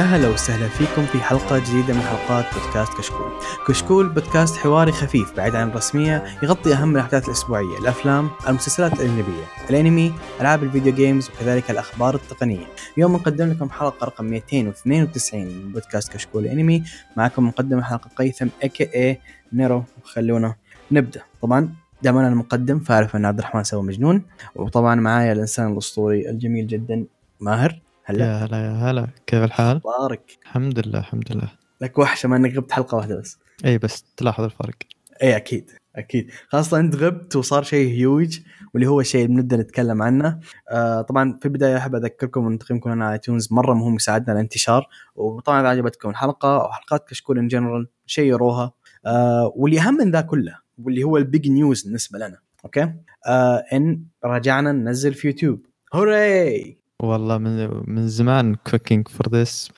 يا هلا وسهلا فيكم في حلقة جديدة من حلقات بودكاست كشكول. كشكول بودكاست حواري خفيف بعيد عن الرسمية يغطي أهم الأحداث الأسبوعية، الأفلام، المسلسلات الأجنبية، الأنمي، ألعاب ال video games وكذلك الأخبار التقنية. اليوم نقدم لكم حلقة رقم 292 من بودكاست كشكول أنمي، معكم مقدم الحلقة هيثم aka نيرو خلونا نبدأ. طبعا دام أنا المقدم فاعرف ان عبد الرحمن سوى مجنون وطبعا معايا الإنسان الأسطوري الجميل جدا ماهر هلا. يا هلا يا هلا. كيف الحال؟ بارك الحمد لله الحمد لله. لك وحشة ما إنك غبت حلقة واحدة بس. إي بس تلاحظ الفرق. إي أكيد أكيد. خاصة أنت غبت وصار شيء هيوج واللي هو الشيء اللي بنبدأ نتكلم عنه. آه طبعا في البداية أحب أذكركم إن تقييمكم على ايتونز مرة مهم يساعدنا على الانتشار. وطبعا إذا عجبتكم الحلقة أو حلقات كشكول in general شيروها آه واللي أهم من ذا كله واللي هو ال big news بالنسبة لنا أوكي؟ آه إن رجعنا ننزل في يوتيوب. هوراي والله من من زمان cooking for this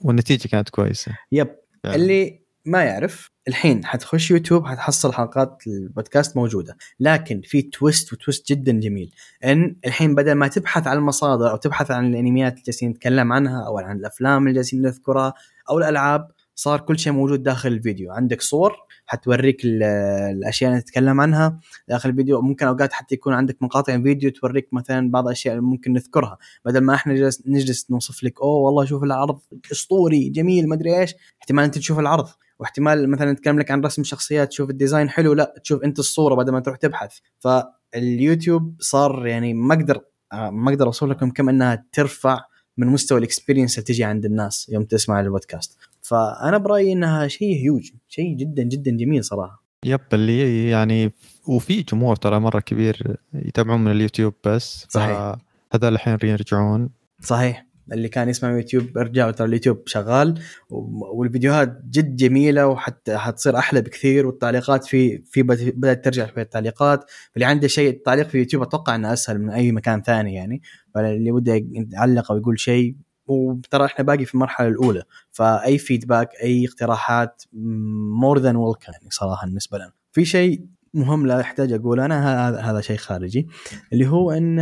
والنتيجة كانت كويسة. yep. يعني. اللي ما يعرف الحين حتخش يوتيوب حتحصل حلقات البودكاست موجودة. لكن في twist و twist جدا جميل. إن الحين بدل ما تبحث عن المصادر أو تبحث عن الأنميات اللي جالسين نتكلم عنها أو عن الأفلام اللي جالسين نذكرها أو الألعاب صار كل شيء موجود داخل الفيديو. عندك صور حتوريك الأشياء اللي نتكلم عنها داخل الفيديو. ممكن أوقات حتى يكون عندك مقاطع فيديو توريك مثلا بعض الأشياء اللي ممكن نذكرها. بدل ما إحنا نجلس, نجلس نوصف لك أوه والله شوف العرض أسطوري جميل ما أدري إيش. احتمال أنت تشوف العرض. واحتمال مثلا نتكلم لك عن رسم شخصيات تشوف ال design حلو لا تشوف أنت الصورة بدل ما تروح تبحث. فاليوتيوب صار يعني ما أقدر ما أقدر أوصف لكم كم إنها ترفع من مستوى ال experience اللي تجي عند الناس يوم تسمع البودكاست. فأنا برأيي إنها شيء هيوج شيء جدا جدا جميل صراحة. yep اللي يعني وفي جمهور ترى مرة كبير يتابعون من اليوتيوب بس صحيح. هذا الحين يرجعون صحيح. اللي كان يسمع يوتيوب ارجعوا ترى اليوتيوب شغال والفيديوهات جد جميلة وحتى حتصير أحلى بكثير والتعليقات في في بدأت ترجع في التعليقات. اللي عنده شيء التعليق في يوتيوب أتوقع إنه أسهل من أي مكان ثاني يعني. فاللي بده يعلق أو يقول شيء وترى إحنا باقي في المرحلة الأولى. فأي feedback أي اقتراحات more than welcome يعني صراحة بالنسبة لنا. في شيء مهم لا أحتاج أقول أنا هذا هذا شيء خارجي اللي هو إن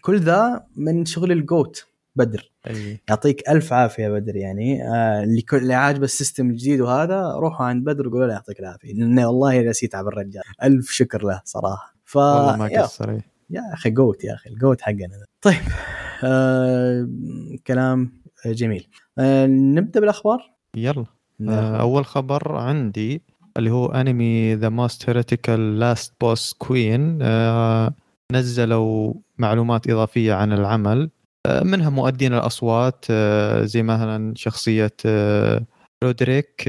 كل ذا من شغل ال GOAT بدر. أي. يعطيك ألف عافية بدر يعني آه اللي كل اللي عاجبه ال system الجديد وهذا روحوا عند بدر وقولوا له يعطيك العافية. لأنه والله جالس يتعب الرجال. ألف شكر له صراحة. ف والله ما قصر يا أخي GOAT يا أخي ال GOAT حقنا. طيب آه كلام جميل. آه نبدأ بالأخبار؟ يلا. آه أول خبر عندي اللي هو أنمي The Most Heretical Last Boss Queen نزلوا معلومات إضافية عن العمل. آه منها مؤدين الأصوات آه زي مثلا شخصية آه رودريك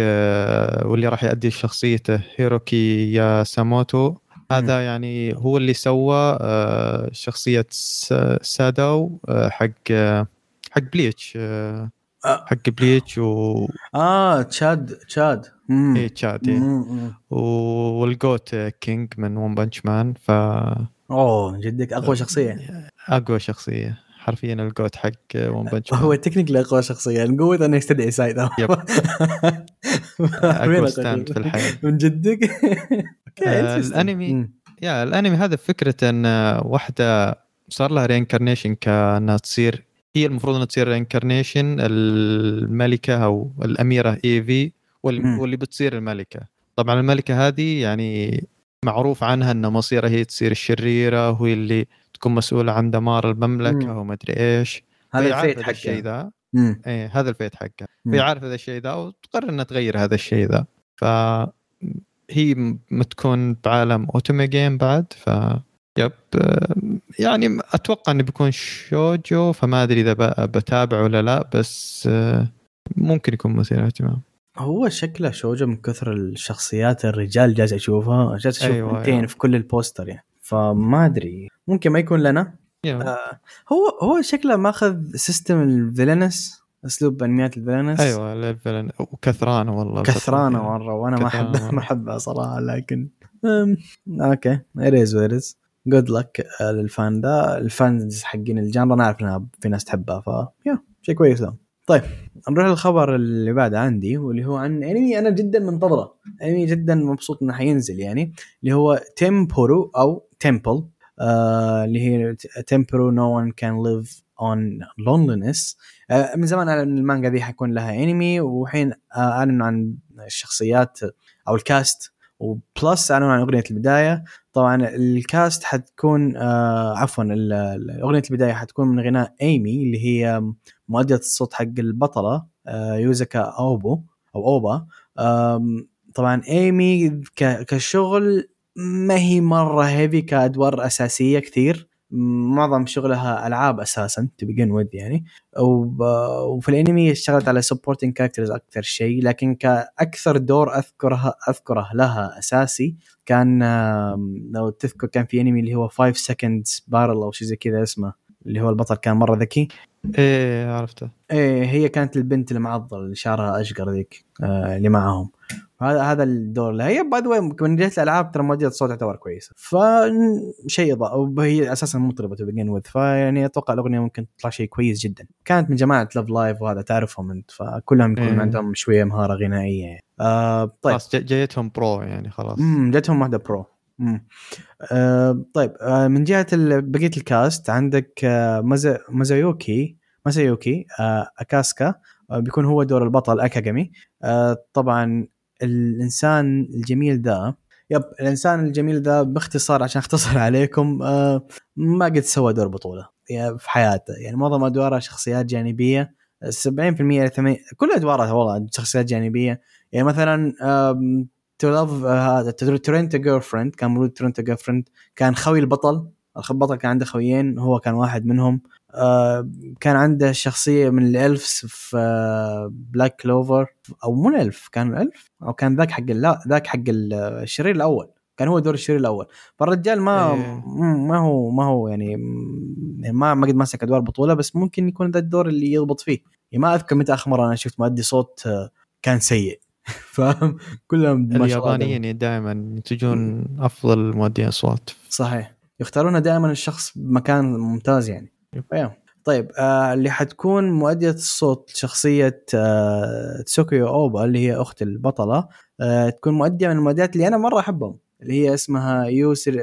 واللي راح يؤدي شخصيته هيروكي ياسوموتو هذا يعني هو اللي سوى آه شخصية ساداو آه حق حق بليتش حق بليتش و آه تشاد تشاد. اي تشاد إيه. وال GOAT King من One Punch Man ف أوه جدك أقوى شخصية. أقوى شخصية. حرفيا ال GOAT حق One Punch هو technically أقوى شخصية. القوة إنه يستدعي سايتاما. yep. أقوى stand في الحياة. من جدك؟ الانمي يا الأنمي هذا فكرة إن واحدة صار لها reincarnation كأنها تصير هي المفروض إنها تصير reincarnation الملكة أو الأميرة ايفي واللي بتصير الملكة. طبعا الملكة هذه يعني معروف عنها ان مصيرها هي تصير الشريرة وهي اللي تكون مسؤوله عن دمار المملكة وما أدري إيش. هذا ال fate حقها الشيء ذا. إيه هذا ال fate حقها فهي عارفة هذا الشيء ذا وتقرر إنها تغير هذا الشيء ذا. ف هي متكون بعالم otome game بعد ف yep يعني أتوقع إنه بيكون shoujo فما أدري إذا بتابع ولا لا بس ممكن يكون مثير اهتمام. هو شكله shoujo من كثر الشخصيات الرجال جالس أشوفها جالس أشوف أيوة بنتين أيوة. في كل البوستر يعني. فما أدري ممكن ما يكون لنا. آه هو هو شكله ماخذ system ال villainess أسلوب أنميات ال villainess أيوه ال villain وكثرانة والله كثرانة مرة وأنا ما احب ما أحبها صراحة لكن أم. أوكي it is what it is good لك لل fan ذا ال fans حقين ال genre نعرف إنها في ناس تحبها ف يا شيء كويس لهم طيب نروح للخبر اللي بعده عندي واللي هو عن أنمي أنا جدا منتظره. أنمي جدا مبسوط إنه حينزل يعني اللي هو تيمبورو أو Temple آه اللي هي Tenpuru: No One Can Live on Loneliness من زمان أعلن المانجا دي حيكون لها أنمي وحين أعلنوا عن الشخصيات أو ال cast و plus أعلنوا عن أغنية البداية. طبعا ال cast حتكون آه عفوا أغنية البداية حتكون من غناء ايمي اللي هي مؤدية الصوت حق البطلة آه يوزكا أوبو أو أوبا. طبعا إيمي كشغل ما هي مرة heavy كأدوار أساسية كثير. معظم شغلها ألعاب أساسا to begin with يعني. وفي الأنمي اشتغلت على supporting characters أكثر شيء لكن كأكثر دور اذكرها أذكره لها أساسي كان لو تذكر كان في أنمي اللي هو 5 seconds battle أو شيء زي كذا اسمه اللي هو البطل كان مرة ذكي. إيه عرفته. إيه هي كانت البنت المعضل اللي شعرها أشقر ذيك آه اللي معاهم. هذا هذا الدور لها. هي by the من جهة الألعاب ترى مؤدية الصوت تعتبر كويسة. فشيء وهي أساسا مطربة to begin with فيعني أتوقع الأغنية ممكن تطلع شيء كويس جدا. كانت من جماعة Love Live وهذا تعرفهم أنت فكلهم يكون إيه. عندهم شوية مهارة غنائية يعني. آه طيب. خلاص جايتهم pro يعني خلاص. امم جاتهم واحدة pro امم آه طيب. آه من جهة بقية ال cast عندك آه مزا مازايوكي مازايوكي آه أكاسكا آه بيكون هو دور البطل أكاغامي. آه طبعا الإنسان الجميل ذا yep الإنسان الجميل ذا باختصار عشان أختصر عليكم ما قد سوى دور بطولة في حياته. يعني معظم أدواره شخصيات جانبية 70% 80 كل أدواره والله شخصيات جانبية. يعني مثلا To Love تو رنت a girlfriend كان موجود تو رنت a girlfriend كان خوي البطل. البطل كان عنده خويين هو كان واحد منهم. آه كان عنده شخصية من ال elves في آه Black Clover أو مو ال elf كان ال elf؟ أو كان ذاك حق لا ذاك حق الشرير الأول. كان هو دور الشرير الأول. فالرجال ما إيه. ما هو ما هو يعني ما ما قد مسك أدوار بطوله بس ممكن يكون ذا الدور اللي يضبط فيه. يعني ما أذكر متى آخر مرة أنا شفت مؤدي صوت آه، كان سيء. فاهم؟ كلهم اليابانيين يعني دائما ينتجون أفضل مؤدي أصوات. صحيح. يختارون دائما الشخص بمكان ممتاز يعني. طيب آه اللي حتكون مؤدية الصوت شخصية آه تسوكيو أوبا اللي هي أخت البطلة آه تكون مؤدية من المؤديات اللي أنا مرة أحبهم اللي هي اسمها يو سير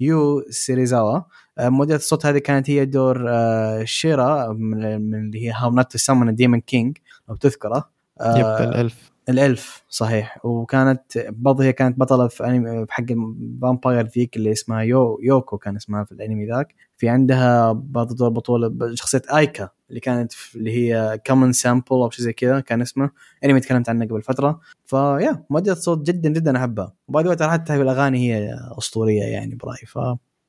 يو سيريزاوا. آه مؤدية الصوت هذه كانت هي دور آه شيرا من, من اللي هي How Not to Summon Demon King لو تذكره. آه yep ال elf. ال elf صحيح. وكانت برضه هي كانت بطلة في أنمي حق ال vampire ذيك اللي اسمها يو يوكو كان اسمها في الأنمي ذاك. في عندها برضه دور بطولة شخصيه ايكا اللي كانت اللي هي common sample أو شيء زي كذا كان اسمه انمي تكلمت عنه قبل فترة. فيا مؤدية الصوت جدا جدا أحبها. وبعد وقت حتى الأغاني هي أسطورية يعني برأيي. ف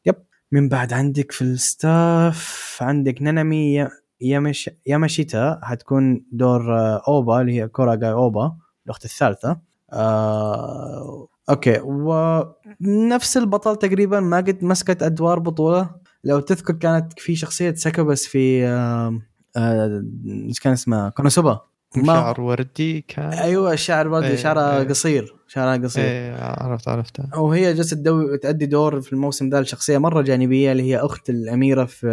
yep. من بعد عندك في ال staff عندك نانامي يامش ياماشيتا حتكون دور أوبا اللي هي كورا جاي أوبا. الأخت الثالثة. آه okay ونفس البطل تقريبا ما قد مسكت أدوار بطولة. لو تذكر كانت في شخصية succubus في آه آه كان اسمها كونوسوبا. ما شعر وردي كان أيوه الشعر وردي إيه شعرها إيه. قصير شعرها قصير. إيه عرفت عرفتها وهي جالسة تأدي دور في الموسم ذا لشخصية مرة جانبية اللي هي أخت الأميرة في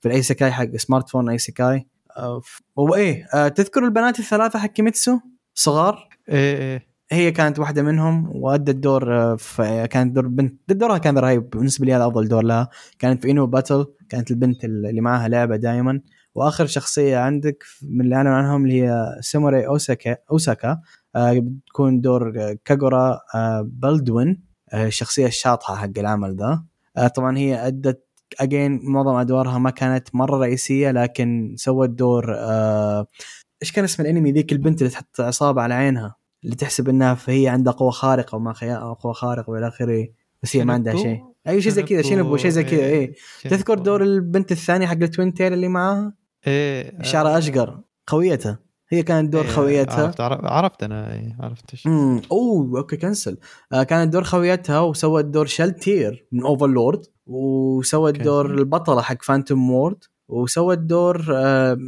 في الايسيكاي حق سمارت فون اي سكاي آه وإيه آه تذكر البنات الثلاثة حق كيميتسو؟ صغار. إيه إيه. هي كانت واحدة منهم وأدت دور آه، كانت دور بنت دورها كان رهيب. بالنسبة لي هذا أفضل دور لها. كانت في انو باتل كانت البنت اللي معاها لعبة دائما وآخر شخصية عندك من اللي أعلن عنهم اللي هي سيموري أوساكا أوساكا. آه بتكون دور كاغورا آه بلدوين. آه الشخصيه الشاطحه حق العمل ذا طبعا هي أدت again معظم أدوارها ما كانت مرة رئيسية لكن سوت دور إيش كان اسم الأنمي ذيك البنت اللي تحط عصابة على عينها؟ اللي تحسب إنها فهي عندها قوة خارقة وما قوة خارقة والى آخره بس هي ما عندها شيء. اي شيء زي كذا شنبو شيء زي كذا اي إيه. تذكر دور البنت الثانية حق ال twin tail اللي معاها؟ إيه شعرها أشقر خويتها. هي كانت دور إيه خويتها. عرفت عرفت أنا إيه عرفت إيش. أوه okay cancel. آه كانت دور خويتها وسوت دور شلتير من Overlord وسوت دور البطلة حق Phantom World وسوت دور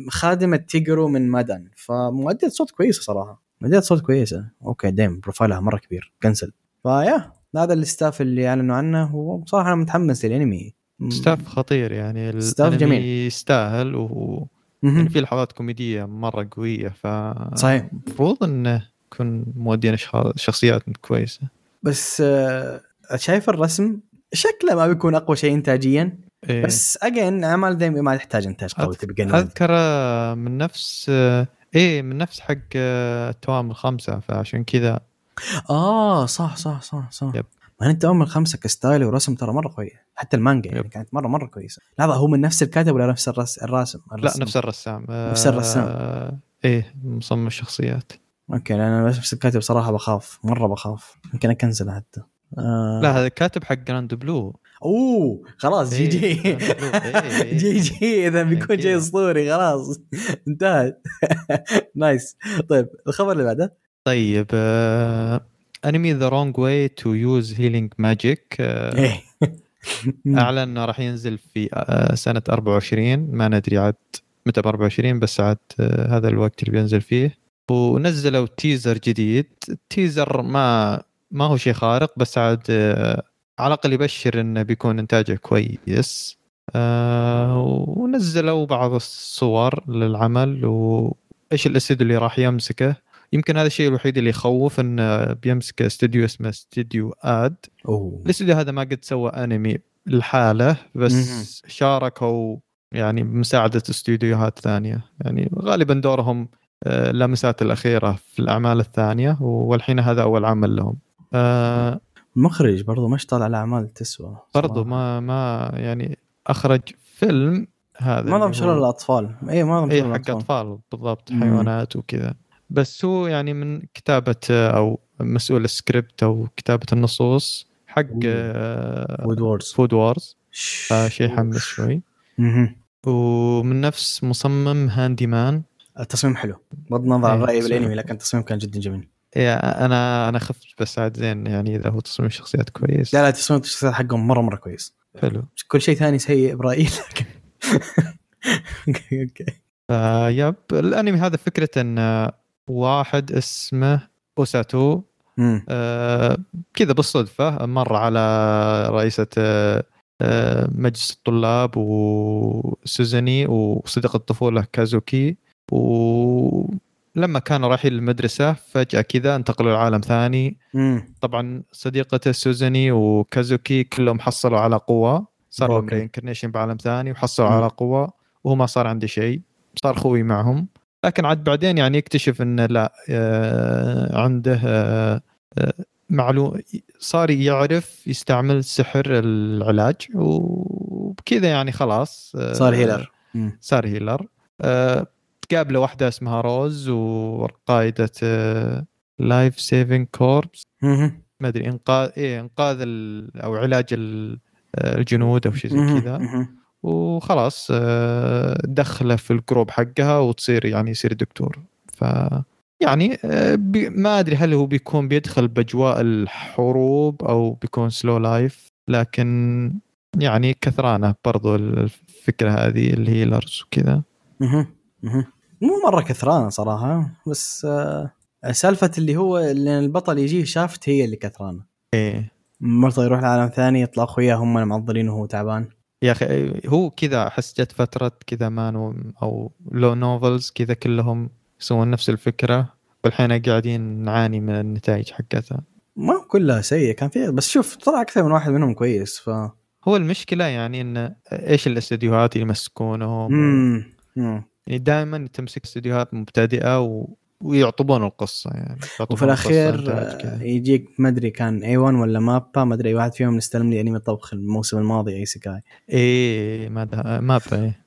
خادمة تيجرو من مدن فمؤدية صوت كويسة صراحة. مؤدية صوت كويسة. okay دايم profile ها مرة كبير. cancel. فيا هذا ال staff اللي أعلنوا عنه. وبصراحة أنا متحمس للأنمي. staff خطير يعني. staff جميل. يستاهل و يعني في لحظات كوميدية مرة قوية. ف صحيح. المفروض إنه يكون مؤدين شخصيات كويسة. بس شايف الرسم شكله ما بيكون أقوى شيء انتاجيا. إيه. بس again اعمال دائما ما تحتاج انتاج قوي تبقى. أذكر آه، من نفس آه، إيه من نفس حق آه، التوام الخمسة فعشان كذا آه صح صح صح صح yep. ما انت اول خمسه ك style ورسم ترى مرة كويس حتى المانجا يعني. كانت مرة مرة كويسة لحظة هو من نفس الكاتب ولا نفس الرس... الراسم لا الرسم. نفس الرسام نفس الرسام. آه، إيه مصمم الشخصيات okay لأن أنا نفس الكاتب صراحة بخاف مرة بخاف يمكن أ cancel ه حتى آه. لا هذا كاتب حق Grand Blue أوه خلاص جي إيه، جي. إيه، إيه. GG إذا بيكون. شيء أسطوري خلاص. انتهت. nice. طيب الخبر اللي بعده؟ طيب آه، أنمي The Wrong Way to Use Healing Magic أعلن إنه راح ينزل في آه، سنة 24 ما ندري عاد متى ب 24 بس عاد آه، هذا الوقت اللي بينزل فيه. ونزلوا تيزر جديد. التيزر ما ما هو شيء خارق بس عاد على الأقل يبشر انه بيكون إنتاجه كويس. آه، ونزلوا بعض الصور للعمل وايش الاستوديو اللي راح يمسكه. يمكن هذا الشيء الوحيد اللي يخوف انه بيمسك استوديو اسمه استوديو آد. الأستوديو هذا ما قد سوى أنمي لحاله بس. شاركوا يعني بمساعدة استوديوهات ثانية. يعني غالبا دورهم آه، اللمسات الأخيرة في الأعمال الثانية والحين هذا أول عمل لهم. آه، المخرج برضو مش طالع الاعمال تسوى. برضو صراحة. ما ما يعني أخرج فيلم هذا معظم شغل الأطفال. اي معظم اي شغل حق أطفال بالضبط. حيوانات وكذا. بس هو يعني من كتابة أو مسؤول السكريبت أو كتابة النصوص حق. Food Wars Food Wars فشيء يحمس شوي. ومن نفس مصمم Handyman التصميم حلو. بغض النظر عن إيه، رأيي. بالأنمي لكن التصميم كان جدا جميل. يا أنا أنا خفت بس عاد زين يعني إذا هو تصميم الشخصيات كويس. لا لا تصميم الشخصيات حقهم مرة مرة كويس. حلو. كل شيء ثاني سيء برايي لكن okay. okay ف yep الأنمي هذا فكرة إن واحد اسمه أوساتو. آه، كذا بالصدفة مر على رئيسة آه، آه، مجلس الطلاب وسوزاني وصديق الطفولة كازوكي. ولما كانوا رايحين المدرسة فجأة كذا انتقلوا لعالم ثاني مم. طبعا صديقته سوزاني وكازوكي كلهم حصلوا على قوة صار لهم. reincarnation بعالم ثاني وحصلوا مم. على قوة وهو ما صار عنده شيء صار خوي معهم لكن عاد بعدين يعني يكتشف انه لا آه، عنده آه، آه، معلوم صار يعرف يستعمل سحر العلاج وبكذا يعني خلاص آه، صار healer. صار healer تقابله واحدة اسمها روز وقائدة life saving corps. ما أدري إنقاذ إيه إنقاذ ال... أو علاج آه، الجنود أو شيء زي. كذا. وخلاص آه، دخله في ال group حقها وتصير يعني يصير دكتور ف يعني آه، ما أدري هل هو بيكون بيدخل بأجواء الحروب أو بيكون slow life لكن يعني كثرانة برضو الفكرة هذه ال healers وكذا. مو مرة كثرانه صراحة بس آه، سالفة اللي هو اللي البطل يجيه شافت هي اللي كثرانة. إيه. مرته يروح لعالم ثاني يطلع أخوياه هم المعضلين وهو تعبان. يا أخي هو كذا أحس جت فترة كذا مانو أو لو نوفلز كذا كلهم يسوون نفس الفكرة والحين قاعدين نعاني من النتائج حقتها. ما كلها سيئة كان في بس شوف طلع أكثر من واحد منهم كويس ف هو المشكلة يعني إن إيش الأستديوهات اللي يمسكونهم. يعني دائما تمسك استديوهات مبتدئة و... ويعطبون القصة يعني وفي الأخير آه،. يجيك ما أدري كان اي 1 ولا مابا ما أدري اي واحد فيهم استلم لي انمي طبخ الموسم الماضي أي سكاي. إيه ما ده ما إيه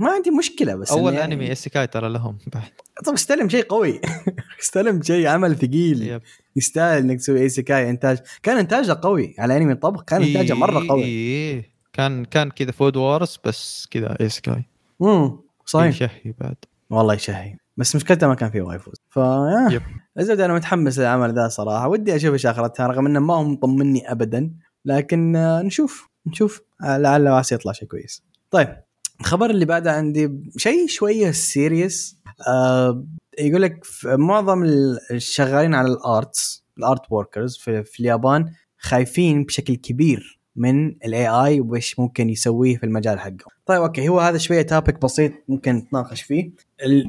ما عندي مشكلة بس أول إني- أنمي اسكاي ترى لهم بعد. طب استلم شيء قوي. استلم شيء عمل ثقيل. يب. يستاهل إنك تسوي اي سكاي إنتاج. كان إنتاجه قوي على أنمي طبخ كان إنتاجه مرة قوي. إيه كان كان كذا فود وورز بس كذا اسكاي امم صحيح. يشهي بعد. والله يشهي بس مشكلته ما كان فيه waifus ف yep. الزبده أنا متحمس للعمل ذا صراحة. ودي أشوف إيش اخرتها رغم إنه ما هو مطمني ابدا لكن آه، نشوف. نشوف. آه، لعل وعسى يطلع شيء كويس. طيب الخبر اللي بعده عندي شيء شوية serious آه يقول لك معظم الشغالين على ال arts ال art workers في, في اليابان خايفين بشكل كبير. من ال AI وش ممكن يسويه في المجال حقه. طيب okay هو هذا شوية topic بسيط ممكن نتناقش فيه.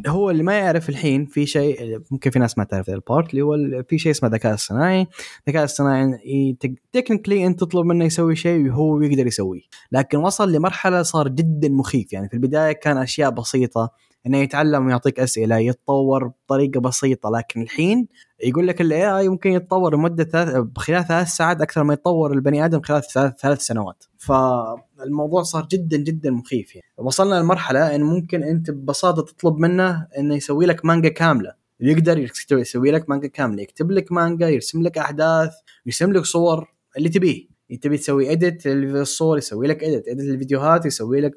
هو اللي ما يعرف الحين في شيء ممكن في ناس ما تعرف ال part اللي هو في شيء اسمه ذكاء اصطناعي. الذكاء الاصطناعي technically أنت تطلب منه يسوي شيء وهو يقدر يسويه. لكن وصل لمرحلة صار جدا مخيف. يعني في البداية كان أشياء بسيطة إنه يتعلم ويعطيك أسئلة يتطور بطريقة بسيطة. لكن الحين يقول لك ال AI ممكن يتطور لمدة ثلاث خلال ثلاث ساعات أكثر ما يتطور البني آدم خلال ثلاث, ثلاث سنوات. فالموضوع صار جدا جدا مخيف يعني. وصلنا لمرحلة إن ممكن أنت ببساطة تطلب منه إنه يسوي لك مانجا كاملة. يقدر يسوي لك مانجا كاملة يكتب لك مانجا يرسم لك أحداث يرسم لك صور اللي تبيه. تبي تسوي edit للصور يسوي لك edit edit للفيديوهات يسوي لك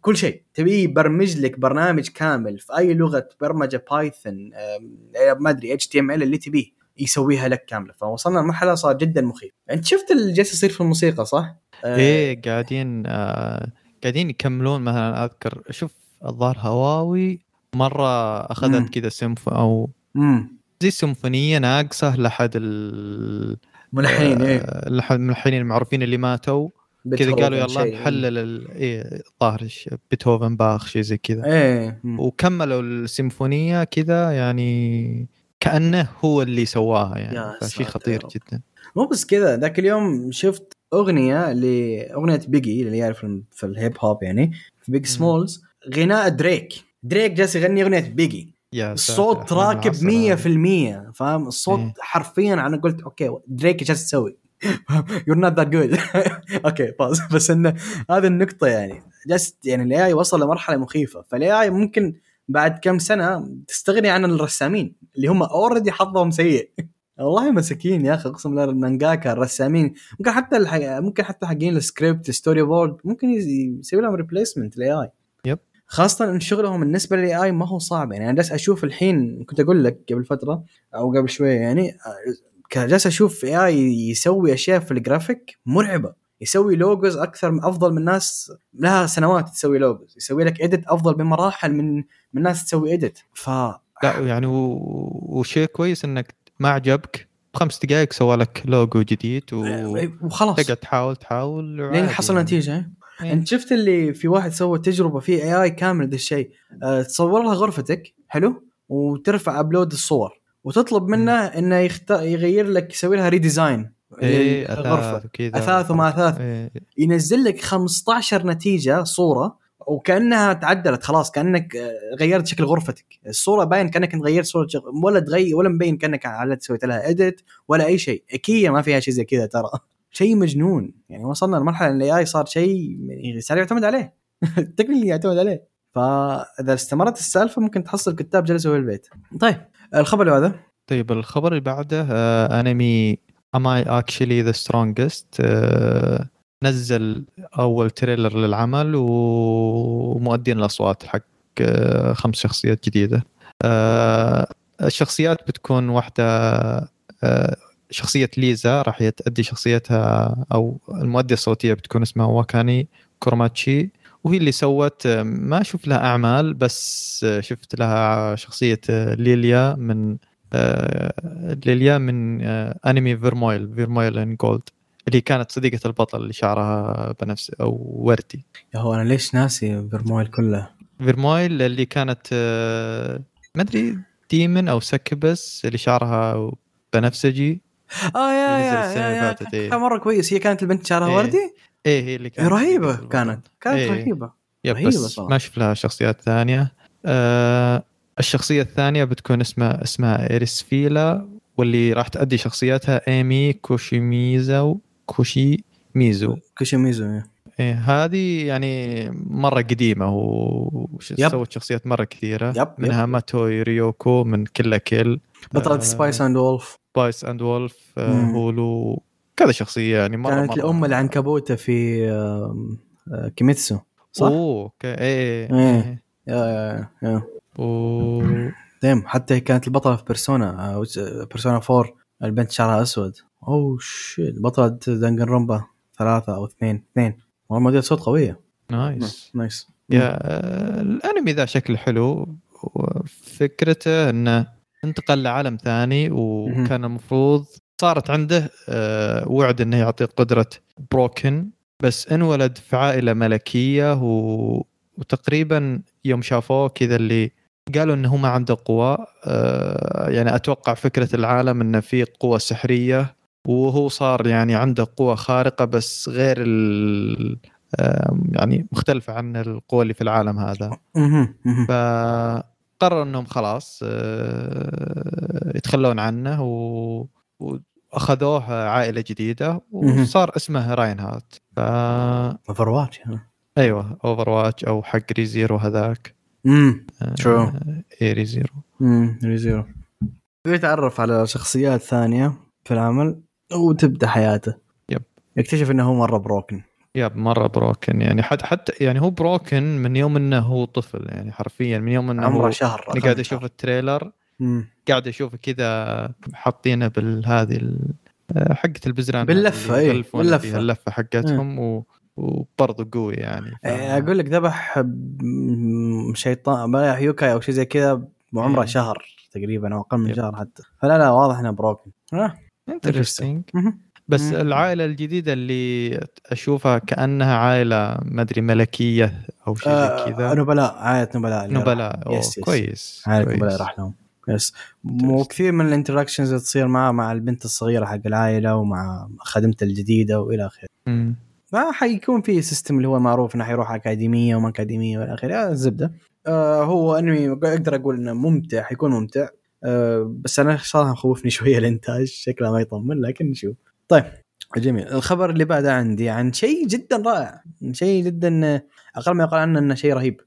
كل شيء. تبي يبرمج لك برنامج كامل في أي لغة برمجة Python ما أدري HTML اللي تبيه يسويها لك كاملة. فوصلنا لمرحلة صار جدا مخيف. أنت شفت اللي جالس يصير في الموسيقى صح؟ آه إيه قاعدين آه قاعدين يكملون. مثلا أذكر شوف الظاهر هواوي مرة أخذت كذا سيمف أو مم. زي سيمفونية ناقصة لحد ال ملحنين إيه. الملحنين المعروفين اللي ماتوا. كذا قالوا يلا نحلل إيه الظاهر بيتهوفن باخ شيء زي كذا. إيه. وكملوا السيمفونية كذا يعني كأنه هو اللي سواها يعني. فشيء خطير جدا. مو بس كذا ذاك اليوم شفت أغنية لاغنيه بيجي اللي يعرف في الهيب هوب يعني في Biggie Smalls غناء دريك. دريك جالس يغني أغنية بيجي. الصوت راكب 100% فاهم؟ الصوت إيه. حرفيا أنا قلت okay دريك إيش تسوي؟ you're not that good okay but بس إنه هذه النقطة يعني just يعني ال AI وصل لمرحلة مخيفة. فال AI ممكن بعد كم سنة تستغني عن الرسامين اللي هم already حظهم سيء. والله مساكين يا أخي أقسم بالله المانجاكا الرسامين. ممكن حتى الحق... ممكن حتى حقين ال script storyboard ممكن يسوي لهم replacement ال AI yep خاصة إن شغلهم بالنسبة لل AI ما هو صعب. يعني أنا جالس أشوف الحين كنت أقول لك قبل فترة أو قبل شوية يعني جالس أشوف AI يسوي أشياء في الجرافيك مرعبة. يسوي logos أكثر أفضل من ناس لها سنوات تسوي logos يسوي لك edit أفضل بمراحل من من ناس تسوي اديت ف لا يعني و... وشيء كويس إنك ما عجبك بخمس دقائق سوى لك لوجو جديد و... إيه، وخلاص. تقعد تحاول تحاول لين حصل يعني. نتيجة إيه. انت شفت اللي في واحد سوى تجربة في AI كامل ذا الشيء. أه تصور لها غرفتك حلو؟ وترفع upload الصور. وتطلب منه إنه يخت... يغير لك يسوي لها redesign إيه أثاث وكذا أثاث وما أثاث. إيه. ينزل لك 15 نتيجة صورة وكأنها تعدلت خلاص كأنك آه، غيرت شكل غرفتك. الصورة باين كأنك غيرت صورة. ولا تغير ولا مبين كأنك علت سويت لها edit ولا أي شيء. أكيد ما فيها شيء زي كذا ترى. شيء مجنون. يعني وصلنا لمرحلة إن ال AI صار شيء يعني صار يعتمد عليه. technically يعتمد عليه. فإذا استمرت السالفة ممكن تحصل كتاب جلسوا في البيت. طيب الخبر بعده؟ طيب الخبر اللي بعده انمي Am I Actually the Strongest نزل أول trailer للعمل ومؤدين الأصوات حق آه خمس شخصيات جديدة. آه الشخصيات بتكون واحدة آه شخصية ليزا راح تأدي شخصيتها أو المؤدية الصوتية بتكون اسمها واكاني كورماتشي وهي اللي سوت ما أشوف لها أعمال بس شفت لها شخصية ليليا من ليليا من أنمي فيرمويل Vermeil in Gold اللي كانت صديقة البطل اللي شعرها بنفسجي أو وردي. يا هو أنا ليش ناسي فيرمويل كله؟ فيرمويل اللي كانت ما أدري demon أو succubus اللي شعرها بنفسجي. آه yeah yeah, yeah, yeah إيه. مرة كويس. هي كانت البنت شعرها إيه. وردي؟ إيه هي اللي كانت رهيبة كانت كانت إيه. رهيبة. yep رهيبة بس صراحة. ما شفت لها شخصيات ثانية. آه الشخصية الثانية بتكون اسمها اسمها ايريسفيلا واللي راح تأدي شخصيتها إيمي كوشيميزو كوشي ميزو كوشي ميزو إيه هذه يعني مرة قديمة وسوت شخصيات مرة كثيرة. yep منها yep. ماتوي ريوكو من Kill la Kill. بطلة Spice and Wolf. Spice and Wolf هولو كذا شخصية يعني مرة كانت مرة. الأم العنكبوتة في آه، كيميتسو صح؟ أوه okay. إيه إيه yeah و damn حتى كانت البطلة في Persona Persona 4 البنت شعرها أسود. oh shit. بطلة Danganronpa ثلاثة أو اثنين اثنين. والله مؤدية صوت قوية. nice. nice. yeah الأنمي ذا شكله حلو وفكرته إنه انتقل لعالم ثاني وكان المفروض صارت عنده آه، وعد إنه يعطي قدرة بروكن. بس انولد في عائلة ملكية و... وتقريبا يوم شافوه كذا اللي قالوا إنه ما عنده قوى آه، يعني أتوقع فكرة العالم إنه في قوة سحرية وهو صار يعني عنده قوة خارقة بس غير ال... يعني مختلفة عن القوى اللي في العالم هذا. فقرروا انهم خلاص آه، يتخلون عنه و... واخذوه عائلة جديدة وصار اسمه راين هارت ف Overwatch أيوه Overwatch أو حق ريزيرو هذاك. امم true اي ريزيرو. امم ريزيرو. يتعرف على شخصيات ثانية في العمل وتبدا حياته؟ yep. يكتشف إنه هو مرة broken yep مرة broken يعني. حتى حتى يعني هو broken من يوم إنه هو طفل يعني حرفيا. من يوم إنه عمره شهر قاعد أشوف ال trailer مم. قاعد اشوفه كذا حاطينه بالهذه حقة البزران باللفة اي باللفة. اللفة حقتهم و... وبرضه قوي يعني. ف... إيه، أقول لك ذبح شيطان يوكاي أو شيء زي كذا وعمره شهر تقريبا أو أقل من شهر حتى. فلا لا واضح إنه broken interesting بس مم. العائلة الجديدة اللي أشوفها كأنها عائلة ما أدري ملكية أو شيء آه كذا. نبلاء عائلة نبلاء نبلاء oh yes yes. كويس عائلة نبلاء راح لهم. yes وكثير من ال interactions اللي تصير معه مع البنت الصغيرة حق العائلة ومع خادمته الجديدة وإلى آخره. ما حيكون في system اللي هو معروف إنه حيروح أكاديمية وما أكاديمية وإلى آخره. الزبده آه هو أنمي أقدر أقول إنه ممتع حيكون ممتع. آه بس أنا صراحة مخوفني شوية الإنتاج شكله ما يطمن لكن نشوف. طيب جميل. الخبر اللي بعده عندي عن شيء جدا رائع شيء جدا أقل ما يقال عنه إنه شيء رهيب.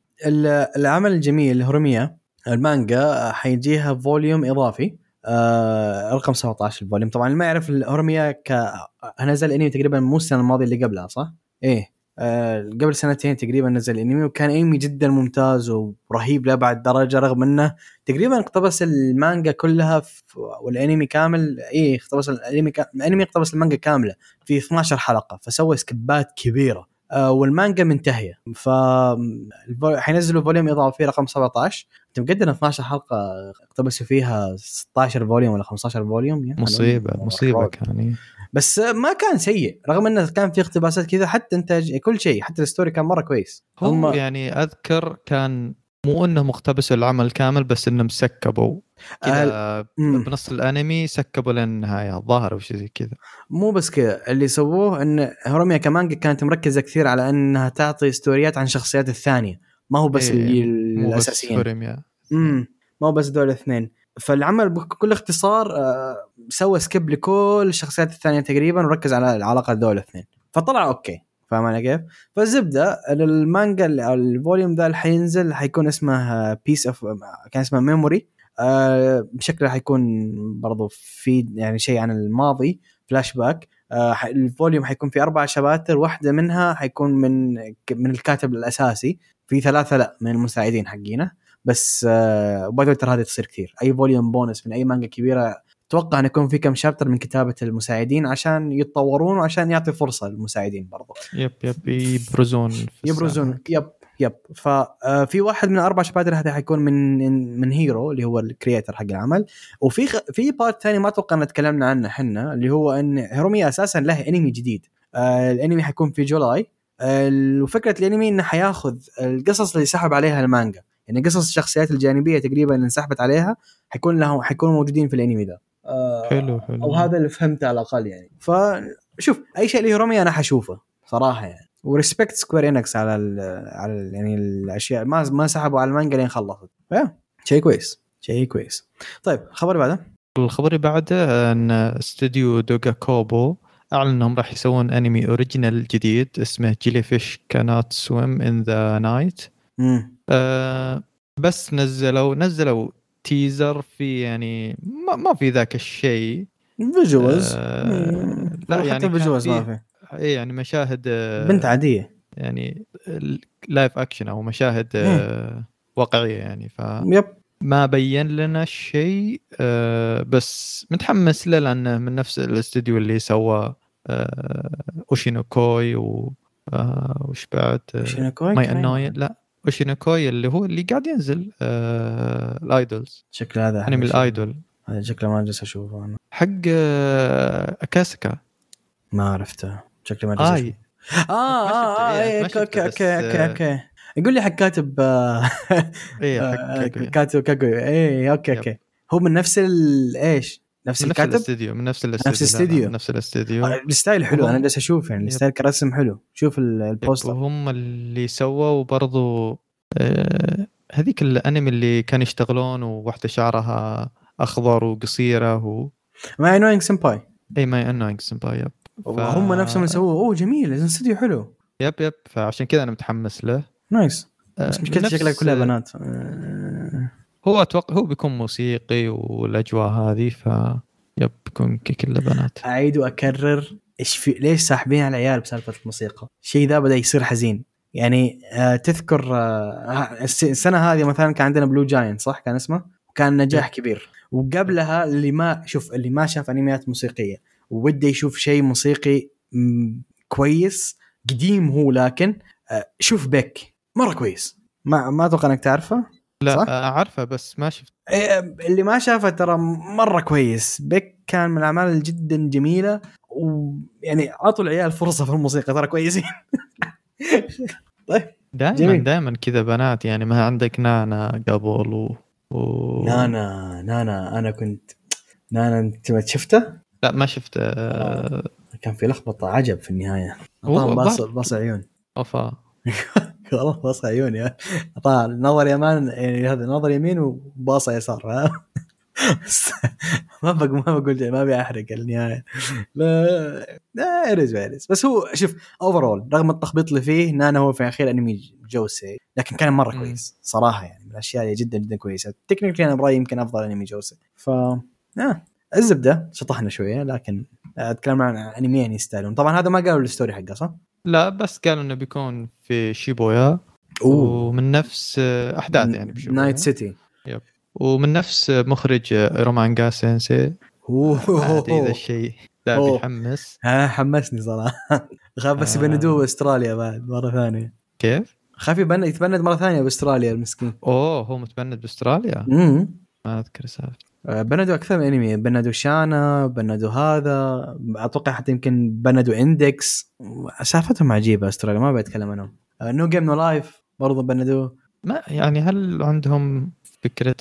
العمل الجميل Horimiya المانجا حيجيها volume إضافي آه رقم 17 ال volume. طبعا اللي ما يعرف Horimiya ك نزل انمي تقريبا مو السنة الماضية اللي قبلها صح؟ إيه. قبل سنتين تقريبا نزل انمي وكان أنمي جدا ممتاز ورهيب لابعد درجة رغم إنه تقريبا اقتبس المانجا كلها والأنمي كامل إيه اقتبس الأنمي. الأنمي اقتبس المانجا كاملة في 12 حلقة فسوى سكبات كبيرة. آه والمانجا منتهية. ف حينزلوا volume إضافي رقم 17 أنت مقدر 12 حلقة اقتبسوا فيها 16 volume ولا 15 volume؟ يعني مصيبة مصيبة كان بس ما كان سيء رغم إنه كان في اقتباسات كذا حتى انتاج كل شيء حتى الستوري كان مرة كويس. هم... يعني أذكر كان مو انهم اقتبسوا العمل كامل بس انهم سكبوا كذا بنص الأنمي سكبوا للنهايه الظاهر أو شيء زي كذا. مو بس كذا اللي سووه إن هروميا كمانجا كانت مركزة كثير على إنها تعطي ستوريات عن الشخصيات الثانية. ما هو بس إيه الأساسيين. امم ما هو بس دول الاثنين. فالعمل بكل اختصار آه، سوى skip لكل الشخصيات الثانية تقريبا وركز على العلاقة دول الاثنين. فطلع okay فاهم علي كيف؟ فالزبدة المانجا ال volume ذا اللي حينزل حيكون اسمه piece of كان اسمه memory آه بشكله حيكون برضو في يعني شيء عن الماضي فلاش باك آه ال volume حيكون في أربع شباتر واحدة منها حيكون من من الكاتب الأساسي. في ثلاثة لا من المساعدين حقينه بس آه ترى هذه تصير كثير. أي volume bonus من أي مانجا كبيرة أتوقع أن يكون في كم chapter من كتابة المساعدين عشان يتطورون وعشان يعطي فرصة للمساعدين برضو. yep yep يبرزون يبرزون. yep yep. ففي واحد من الاربع شباتر هذا حيكون من من هيرو اللي هو ال creator حق العمل. وفي خ... في part ثاني ما أتوقع أن تكلمنا عنه إحنا اللي هو إن Horimiya أساسا له انمي جديد. آه الانمي حيكون في July. آه وفكرة الانمي إنه حياخذ القصص اللي سحب عليها المانجا. يعني قصص الشخصيات الجانبية تقريبا اللي انسحبت عليها حيكون لهم حيكونوا موجودين في الأنمي ذا آه حلو حلو. أو هذا اللي فهمته على الأقل يعني. فشوف أي شيء ل Horimiya أنا حشوفه صراحة يعني. و respect Square Enix على ال على ال يعني الأشياء ما ما سحبوا على المانجا لين خلصت. شيء كويس شيء كويس. طيب الخبر اللي بعده؟ الخبر اللي بعده أن استوديو دوغا كوبو اعلن انهم راح يسوون أنمي original جديد اسمه جيلي فيش كانات سويم ان ذا نايت بس نزلوا نزلوا teaser في يعني ما, ما في ذاك الشيء. visuals. آه لا يعني visuals ما في. اي يعني مشاهد آه، بنت عادية. يعني live action أو مشاهد آه واقعية يعني. ف يب. ما بين لنا شيء آه بس متحمس له لأنه من نفس الاستوديو اللي سوى آه أوشينوكوي و آه وش بعد آه ماي انوي لا. اوشينوكوي اللي هو اللي قاعد ينزل آه الآيدولز. شكل هذا أنمي الآيدول. هذا شكله ما جالس أشوفه أنا. حق آه، أكاسكا. ما عرفته. شكله ما جالس آي. أشوفه. آه آه إيه، إيه، ما أوكي أوكي أوكي أوكي. آه، أوكي يقول لي حق كاتب آه، اي آه، حق كاغويا. كاتب كاغويا اي أوكي. أوكي. هو من نفس إيش؟ نفس من نفس الكاتب؟ الاستديو من نفس الاستديو نفس لا، لا، الاستديو. من نفس الاستديو. آه، الستايل حلو أنا وهم- جالس أشوف يعني. الستايل كرسم حلو. شوف البوستر. وهم اللي سووا برضو آه، هذيك الأنمي اللي كانوا يشتغلون وواحده شعرها أخضر وقصيرة و ماي انوينج سمباي إي ماي انوينج سمباي يب. ف- هم نفسهم اللي سووه. أوه جميل الاستوديو حلو. yep yep. فعشان كذا أنا متحمس له. nice آه، بس مشكلتي نفس- شكلها كلها بنات. آه، هو أتوقع هو بيكون موسيقي والأجواء هذه ف yep بيكون كله بنات أعيد وأكرر إيش في ليش ساحبين على العيال بسالفة الموسيقى؟ الشيء ذا بدأ يصير حزين. يعني آه تذكر آه الس- السنة هذه مثلا كان عندنا Blue Giant صح؟ كان اسمه؟ وكان نجاح كبير. وقبلها اللي ما شوف اللي ما شاف أنميات موسيقية وبده يشوف شيء موسيقي كويس قديم هو لكن آه شوف بيك مرة كويس. ما ما أتوقع إنك تعرفه. لا صح؟ آه، اعرفه بس ما شفت. إيه، اللي ما شافه ترى مره كويس. بيك كان من الأعمال جدا جميلة ويعني أعطوا العيال فرصة في الموسيقى ترى كويسين. طيب دائما. دائما كذا بنات يعني ما عندك نانا قبل و, و... نانا نانا أنا كنت نانا أنت ما شفته؟ لا ما شفت آه... كان في لخبطة عجب في النهاية. باص باص عيون. أوفا. والله باص عيون يا اعطاه نظر يمان يعني هذا نظر يمين وباصة يسار ما بقول ما بقول ما أبي أحرق النهاية لا لا ارز ارز بس هو شوف overall رغم التخبيط اللي فيه نانا هو في الأخير أنمي josei لكن كان مرة. كويس صراحة يعني من الأشياء اللي جدا جدا كويسة technically أنا برأيي يمكن أفضل أنمي josei ف آه. الزبدة شطحنا شوية لكن أتكلم عن أنميين يستاهلون طبعا هذا ما قالوا ال story حقه صح؟ لا بس قالوا إنه بيكون في شيبويا. ومن نفس آه، أحداث يعني بشوفها نايت سيتي ومن نفس مخرج Eromanga Sensei هذه ذا الشيء أوه. بيحمس. ها حمسني صراحة. خاف بس آه. يبندوه بأستراليا بعد مرة ثانية. كيف؟ خاف يتبند مرة ثانية بأستراليا المسكين. أوه هو متبند بأستراليا؟ امم ما أذكر سالفة. آه، بندوا أكثر من أنمي. بندوا شانا بندوا هذا أتوقع حتى يمكن بندوا إندكس. سالفتهم عجيبة أستراليا ما بتكلم عنهم. No Game No Life برضه بندوه ما يعني هل عندهم فكرة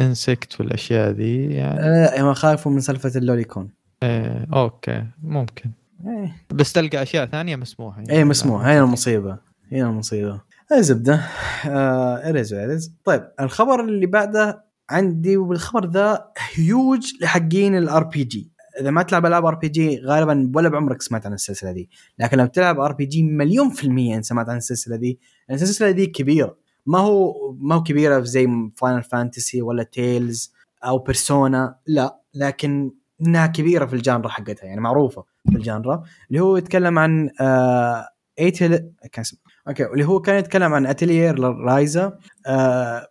ال incest والأشياء ذي؟ يعني آه ما خافوا من سالفة ال lolicon إيه okay ممكن. إيه. بس تلقى أشياء ثانية مسموحة يعني. إيه مسموح هنا المصيبه هنا المصيبه الزبده آه ارز ارز طيب الخبر اللي بعده عندي والخبر ذا هيوج لحقين ال RPG إذا ما تلعب ألعاب RPG غالبا ولا بعمرك سمعت عن السلسلة دي لكن لو تلعب RPG مليون في المية إن سمعت عن السلسلة لأن السلسلة دي كبيرة. ما هو ما هو كبيرة زي Final Fantasy ولا Tales أو Persona لا. لكن إنها كبيرة في ال genre حقتها يعني معروفة في ال genre. اللي هو يتكلم عن آه ايتل كان اسمه. okay. اللي هو كان يتكلم عن Atelier Ryza آه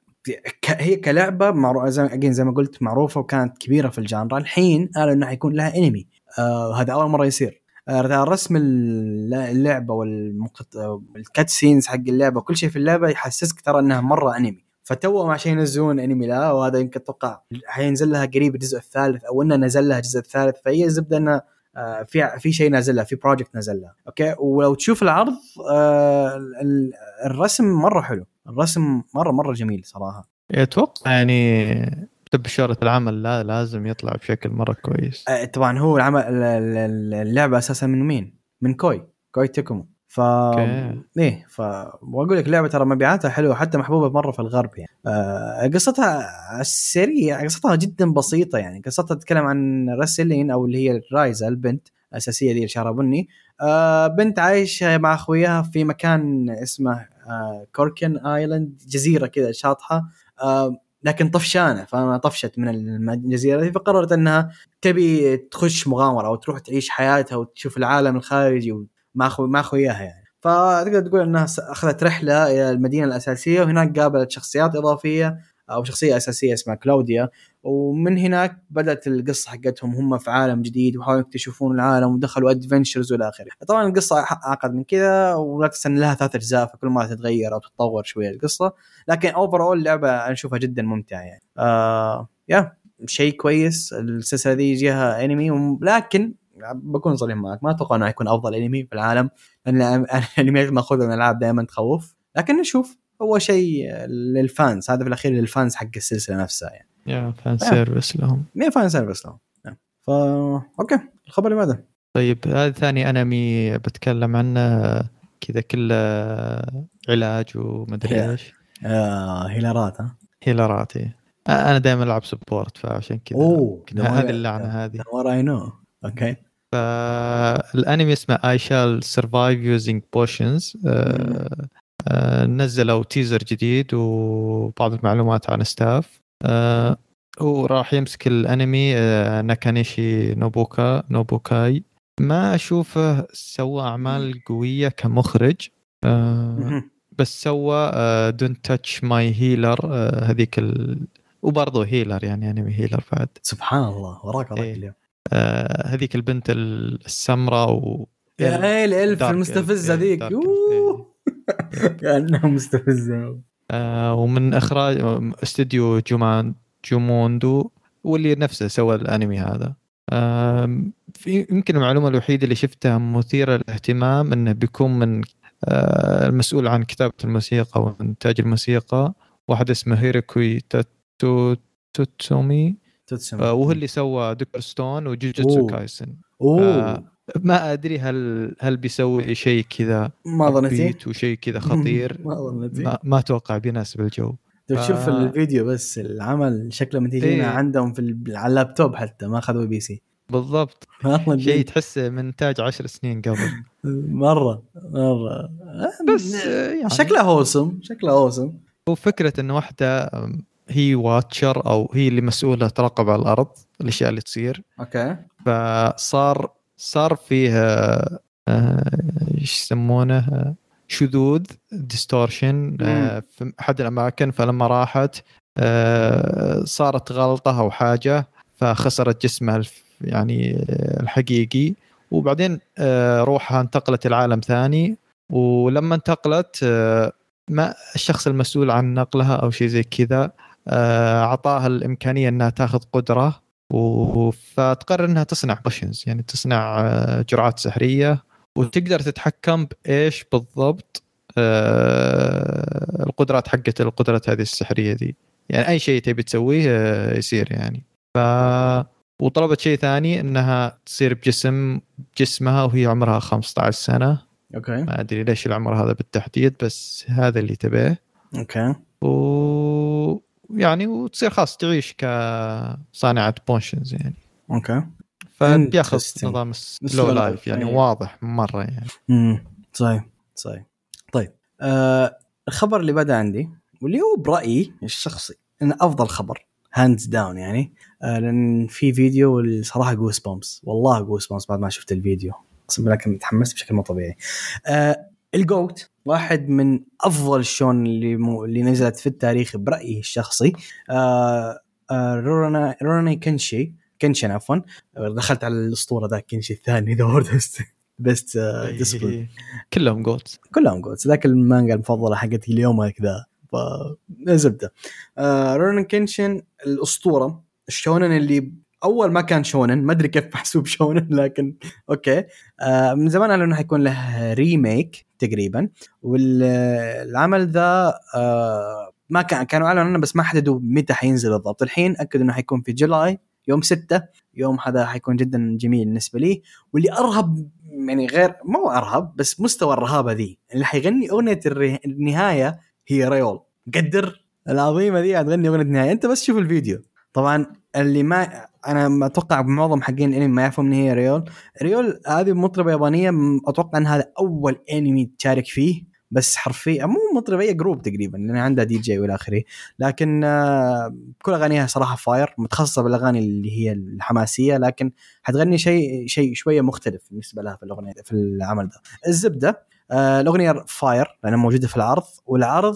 هي كلعبة معروفه زي ما قلت معروفة وكانت كبيرة في ال genre. الحين قالوا إنه حيكون لها انمي آه هذا أول مرة يصير. آه رسم الل- اللعبة والمقط... ال cutscenes حق اللعبة وكل شيء في اللعبة يحسسك ترى إنها مرة انمي فتو عشان ينزلون انمي لها وهذا يمكن أتوقع حينزل لها قريب الجزء الثالث أو إنه نزل لها الجزء الثالث. فهي زبده إنه آه، في في شيء نازل في project نازل لها. okay؟ ولو تشوف العرض آه، ال- الرسم مرة حلو. الرسم مرة مرة جميل صراحة. أتوقع يعني تبشرة العمل لا لازم يطلع بشكل مرة كويس. آه، طبعا هو العمل ال- ال- اللعبة أساسا من مين؟ من كوي Koei Tecmo ف. إيه ف وأقول لك اللعبة ترى مبيعاتها حلوة حتى محبوبة مرة في الغرب يعني. آه قصتها السريع قصتها جدا بسيطة يعني. قصتها تتكلم عن راسلين أو اللي هي رايزا البنت الأساسية دي اللي شعرها بني آه بنت عايشة مع أخوياها في مكان اسمه Kurken Island جزيرة كذا شاطحة آه لكن طفشانة فما طفشت من الجزيرة فقررت إنها تبي تخش مغامرة أو تروح تعيش حياتها وتشوف العالم الخارجي مع اخو مع اخوياها يعني. فتقدر تقول إنها أخذت رحلة إلى المدينة الأساسية وهناك قابلت شخصيات إضافية أو شخصية أساسية اسمها كلاوديا ومن هناك بدأت القصة حقتهم هم في عالم جديد وحاولوا يكتشفون العالم ودخلوا adventures والى آخره. طبعا القصة أعقد من كذا ولا تستنى لها ثلاث أجزاء فكل مره تتغير أو تتطور شوية القصة. لكن overall اللعبه أنا اشوفها جدا ممتعة يعني. آه يا شيء كويس. السلسلة دي يجيها انمي لكن بكون صريح معك ما أتوقع انه يكون أفضل انمي في العالم لأن الانميات الماخوذه من الألعاب دائما تخوف. لكن نشوف هو شيء لل fans هذا في الأخير لل fans حق السلسلة نفسها يعني. يا fan service لهم. مين fan service لهم. فا okay الخبر اللي بعده طيب هذا ثاني انمي بتكلم عنه كذا كله علاج ومدري إيش. آه healer ات ها؟ healer ات إيه. أنا دائما ألعب support فعشان كذا أوه هذه اللعنة هذه. I know okay. فالانمي اسمه I Shall Survive Using Potions نزلوا teaser جديد وبعض المعلومات عن staff آه هو راح يمسك الأنمي آه ناكانيشي نوبوكا نوبوكاي. ما أشوفه سوى أعمال قوية كمخرج آه بس سوى don't touch my healer هذيك ال... وبرضه healer يعني انمي healer بعد. سبحان الله وراك وراك إيه. اليوم آه هذيك البنت السمراء و يا dark المستفزه إيه، ذيك يوه. كأنها مستفزة. ومن إخراج استوديو جومان جوموندو واللي نفسه سوى الأنمي هذا. في يمكن المعلومة الوحيدة اللي شفتها مثيرة للاهتمام إنه بيكون من آه، المسؤول عن كتابة الموسيقى وإنتاج الموسيقى واحد اسمه هيروكوي تاتو توتسومي. آه، وهو اللي سوى Dr. Stone وجوجوتسو. كايسن. ما أدري هل هل بيسوي شيء كذا ما ظنيتي وشيء كذا خطير. ما ظنيتي ما, ما أتوقع بيناسب الجو. طيب شوف ف- الفيديو بس العمل شكله متجينا إيه. عندهم في ال- على اللابتوب حتى ما اخذوا PC. بالضبط. شيء. تحسه من إنتاج عشر سنين قبل. مرة مرة. بس يعني شكله wholesome شكله wholesome هو فكرة انه واحدة هي watcher أو هي اللي مسؤولة تراقب على الأرض الأشياء اللي تصير. okay. فصار صار فيها آه، إيش يسمونه؟ آه، شذوذ distortion في أحد الأماكن. فلما راحت آه، صارت غلطة أو حاجة فخسرت جسمها يعني آه، الحقيقي. وبعدين آه، روحها انتقلت لعالم ثاني. ولما انتقلت آه، ما الشخص المسؤول عن نقلها أو شيء زي كذا آه، أعطاها الإمكانية إنها تاخذ قدرة. فتقرر إنها تصنع potions يعني تصنع آه، جرعات سحرية. وتقدر تتحكم بإيش بالضبط آه، القدرات حقت القدرات هذه السحرية دي. يعني أي شيء تبي تسويه آه، يصير يعني. ف وطلبت شيء ثاني إنها تصير بجسم جسمها وهي عمرها 15 سنة. okay. ما أدري ليش العمر هذا بالتحديد بس هذا اللي تبيه. أوكي. و يعني وتصير خلاص تعيش كصانعة potions يعني. okay. فبياخذ. نظام slow slow life، life يعني أي. واضح مرة يعني. امم صحيح صحيح. طيب آه الخبر اللي بدا عندي واللي هو برأيي الشخصي انه أفضل خبر hands down يعني آه لأن في فيديو الصراحه goosebumps والله goosebumps بعد ما شفت الفيديو. أقسم بالله كنت تحمست بشكل مو طبيعي. آه ال GOAT واحد من أفضل الشونن اللي مو اللي نزلت في التاريخ برأيي الشخصي آه آه رورانا رورانا كنشي كنشن عفوا. دخلت على الأسطورة ذاك كنشي الثاني the best best disciple كلهم GOATs كلهم GOATs ذاك المانجا المفضلة حقتي اليوم كذا ف زبدة. آه رونن كينشن الأسطورة الشونن اللي أول ما كان شونن ما أدري كيف محسوب شونن لكن okay. آه من زمان قالوا إنه حيكون له remake تقريبا. والعمل ذا آه ما كان كانوا اعلنوا عنه بس ما حددوا متى حينزل بالضبط الحين اكدوا إنه حيكون في July يوم 6 يوم هذا حيكون جدا جميل بالنسبة لي. واللي أرهب يعني غير مو أرهب بس مستوى الرهابة ذي. اللي حيغني أغنية النهاية هي ريول. قدر العظيمة ذي حتغني أغنية النهايه أنت بس شوف الفيديو. طبعا اللي ما أنا أتوقع معظم حقين الأنمي ما يعرفوا من هي ريول ريول هذه مطربة يابانية أتوقع إن هذا أول أنمي تشارك فيه بس حرفيا مو مطربة هي group تقريبا لأن عندها دي جي والى آخره. لكن آه، كل أغانيها صراحة fire متخصصة بالأغاني اللي هي الحماسية لكن حتغني شيء شيء شوية مختلف بالنسبة لها في الأغنية في العمل ده. الزبدة آه الأغنية fire لأنها موجودة في العرض والعرض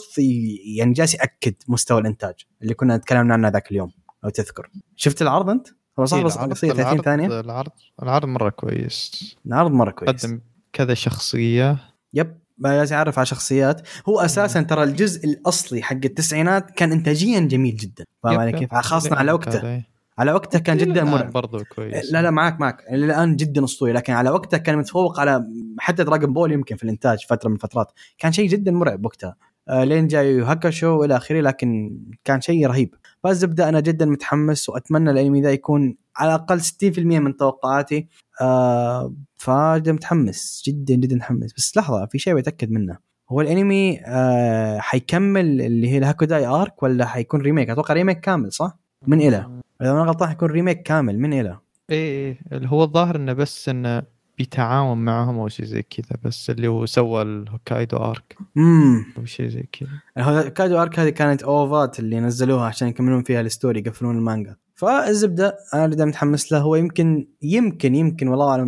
يعني جالس يأكد مستوى الإنتاج اللي كنا تكلمنا عنه ذاك اليوم. لو تذكر. شفت العرض أنت؟ هو صح إيه، بس قصير 30 العرض- ثانية؟ العرض العرض مرة كويس. العرض مرة كويس. قدم كذا شخصية. يب جالس يعرف على شخصيات. هو أساسا ترى الجزء الأصلي حق التسعينات كان انتاجيا جميل جدا. فاهم علي. كيف؟ خاصة على وقته. إيه. على وقتها كان جدا مرعب. برضو كويس. لا لا معك معك الآن جدا أسطوري. لكن على وقتها كان متفوق على حتى دراجون بول يمكن في الإنتاج فترة من الفترات. كان شيء جدا مرعب وقتها. لين جاي هاكاشو والى آخره لكن كان شيء رهيب. فالزبده أنا جدا متحمس وأتمنى الأنمي ذا يكون على الأقل 60% من توقعاتي. آه فجدا متحمس جدا جدا متحمس. بس لحظة في شيء بتاكد منه. هو الأنمي آه حيكمل اللي هي الهاكوداي arc ولا حيكون remake؟ أتوقع remake كامل صح؟ من إلى. إذا أنا غلطان حيكون remake كامل من إلى. إيه إيه اللي هو الظاهر إنه بس إنه بيتعاون معهم أو شيء زي كذا بس اللي هو سوى الهوكايدو arc امم أو شيء زي كذا. الهوكايدو arc هذه كانت OVA ات اللي نزلوها عشان يكملون فيها ال story يقفلون المانجا. فالزبدة أنا جدا متحمس له هو يمكن يمكن يمكن والله أعلم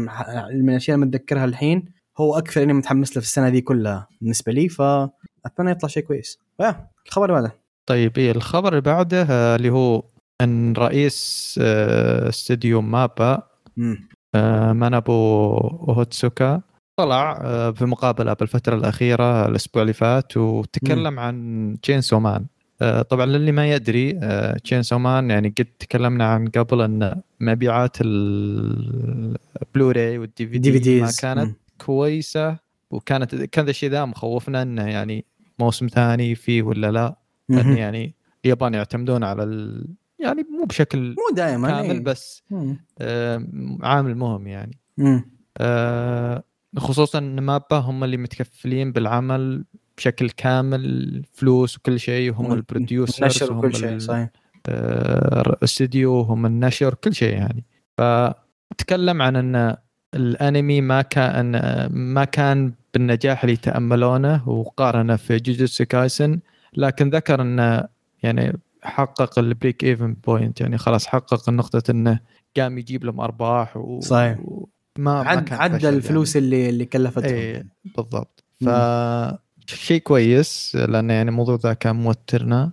من الأشياء اللي متذكرها الحين هو أكثر إني متحمس له في السنة دي كلها بالنسبة لي فاتمنى يطلع شيء كويس. الخبر هذا طيب إيه الخبر اللي بعده آه، اللي هو أن رئيس آه، استوديو مابا مانابو اوهوتسوكا طلع في مقابلة بالفترة الأخيرة الأسبوع اللي فات وتكلم عن Chainsaw Man. طبعا للي ما يدري Chainsaw Man يعني قد تكلمنا عن قبل أن مبيعات ال Blu-ray وال DVD ما كانت كويسة وكانت كان ذا الشيء ذا مخوفنا إنه يعني موسم ثاني فيه ولا لا. لأن يعني اليابان يعتمدون على. يعني مو بشكل مو دائما كامل إيه. بس آه عامل مهم يعني. آه خصوصا إن مابا هم اللي متكفلين بالعمل بشكل كامل فلوس وكل شيء وهم ال producers نشر وكل شيء صحيح. الاستديو هم النشر كل شيء يعني. فتكلم عن إن الأنمي ما كان ما كان بالنجاح اللي تأملونه وقارنه في جوجوتسو كايسن لكن ذكر انه يعني حقق ال break even point يعني خلاص حقق النقطة إنه قام يجيب لهم أرباح و... صحيح. ما عد ما عدى الفلوس يعني. اللي اللي كلفتهم. اي بالضبط. ف شيء كويس لأنه يعني الموضوع ذا كان موترنا.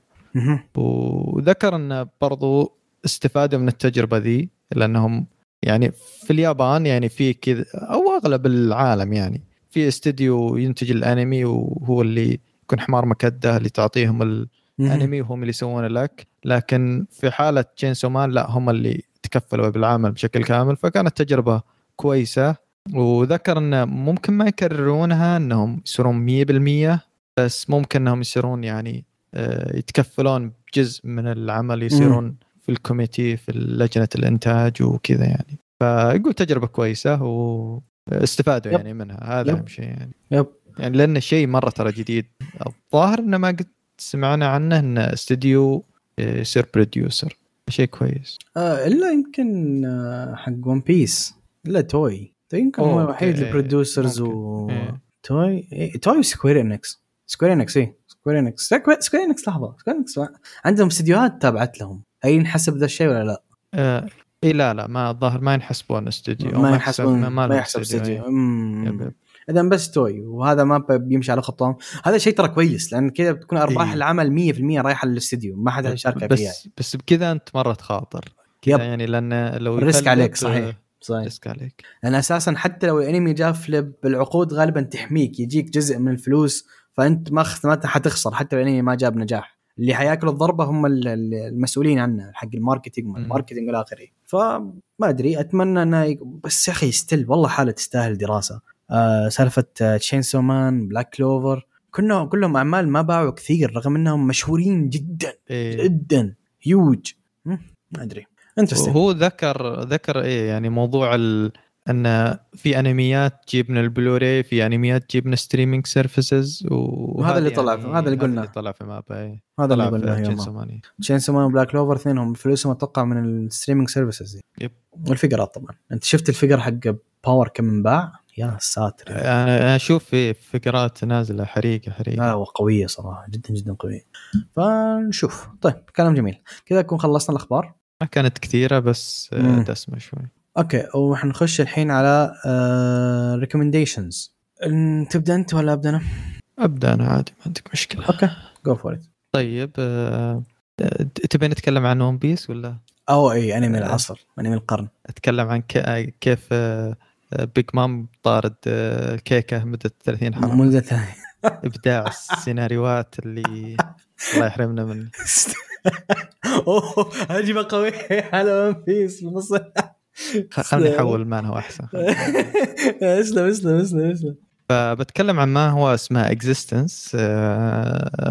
وذكر انه برضو استفادوا من التجربة ذي لأنهم يعني في اليابان يعني في كذا أو أغلب العالم يعني في استديو ينتج الأنمي وهو اللي يكون حمار مكدة اللي تعطيهم الأنمي وهم اللي يسوون لك. لكن في حالة Chainsaw Man لا هم اللي تكفلوا بالعمل بشكل كامل. فكانت تجربة كويسة. وذكر انه ممكن ما يكررونها إنهم يصيرون 100% بس ممكن إنهم يصيرون يعني آه، يتكفلون بجزء من العمل يصيرون في ال committee في لجنة الإنتاج وكذا يعني. فيقول تجربة كويسة واستفادوا. يعني منها. هذا أهم شيء يعني. yep. يعني لأن شيء مرة ترى جديد. الظاهر إنه ما قد سمعنا عنه إنه استديو آه، يصير producer. شيء كويس. آه إلا يمكن آه، حق One Piece إلا توي. توي يمكن هو الوحيد ال producers و إيه. توي. إيه. توي و Square Enix Square Enix اي Square Enix Square Enix لحظة. Square Enix عندهم استديوهات تابعت لهم. هل ينحسب ذا الشيء ولا لا؟ آه إي لا لا ما الظاهر ما ينحسبون استوديو ما ينحسبون ما, ما يحسب استوديو إذا بس توي وهذا ما بيمشي على خطهم هذا شيء ترى كويس لأن كذا بتكون أرباح إيه؟ العمل 100% رايحة للاستديو ما حد يشارك بس فيها. بس بكذا أنت مرة تخاطر. yep. يعني لأن لو risk عليك صحيح صحيح. risk عليك. لأن أساسا حتى لو الأنمي جاء في بالعقود غالبا تحميك يجيك جزء من الفلوس فأنت ما ما حتخسر حتى لو الأنمي ما جاب نجاح. اللي حيأكلوا الضربة هم المسؤولين عنه حق ال marketing ال marketing والى اخره فما أدري أتمنى إنه بس يا أخي still والله حالة تستاهل دراسة. سالفة Chainsaw Man Black Clover كلهم كلهم أعمال ما باعوا كثير رغم إنهم مشهورين جدا إيه. جدا. هيوج ما أدري. هو ذكر ذكر إيه يعني موضوع ال... إن في أنميات تجيب من البلوراي في أنميات تجيب من streaming services وهذا اللي طلع يعني هذا اللي قلنا. اللي طلع في مابا إيه. هذا اللي قلناه سومان Chainsaw Man و Black Clover اثنينهم فلوسهم أتوقع من ال streaming services yep وال figures طبعا. أنت شفت ال figure حق Power كم انباع؟ يا ساتر أنا أشوف في figures نازلة حريقه حريقه لا وقوية صراحة جدا جدا قوية. فنشوف. طيب كلام جميل. كذا نكون خلصنا الأخبار؟ ما كانت كثيرة بس مم. دسمة شوي. okay وحنخش الحين على recommendations آه تبدأ أنت ولا أبدأ أنا؟ أبدأ أنا عادي ما عندك مشكلة. okay go for طيب آه تبي نتكلم عن One Piece ولا؟ أو أي أنمي العصر أنمي القرن. أتكلم عن كيف Big Mom طارد كيكة مدة 30 حلقة. مدة 30 إبداع السيناريوهات اللي الله يحرمنا منه أوه هجمه قوية. على One Piece في خليني أحول مان هو أحسن اسلم اسلم اسلم اسلم. فبتكلم عن ما هو اسمه اكزيستنس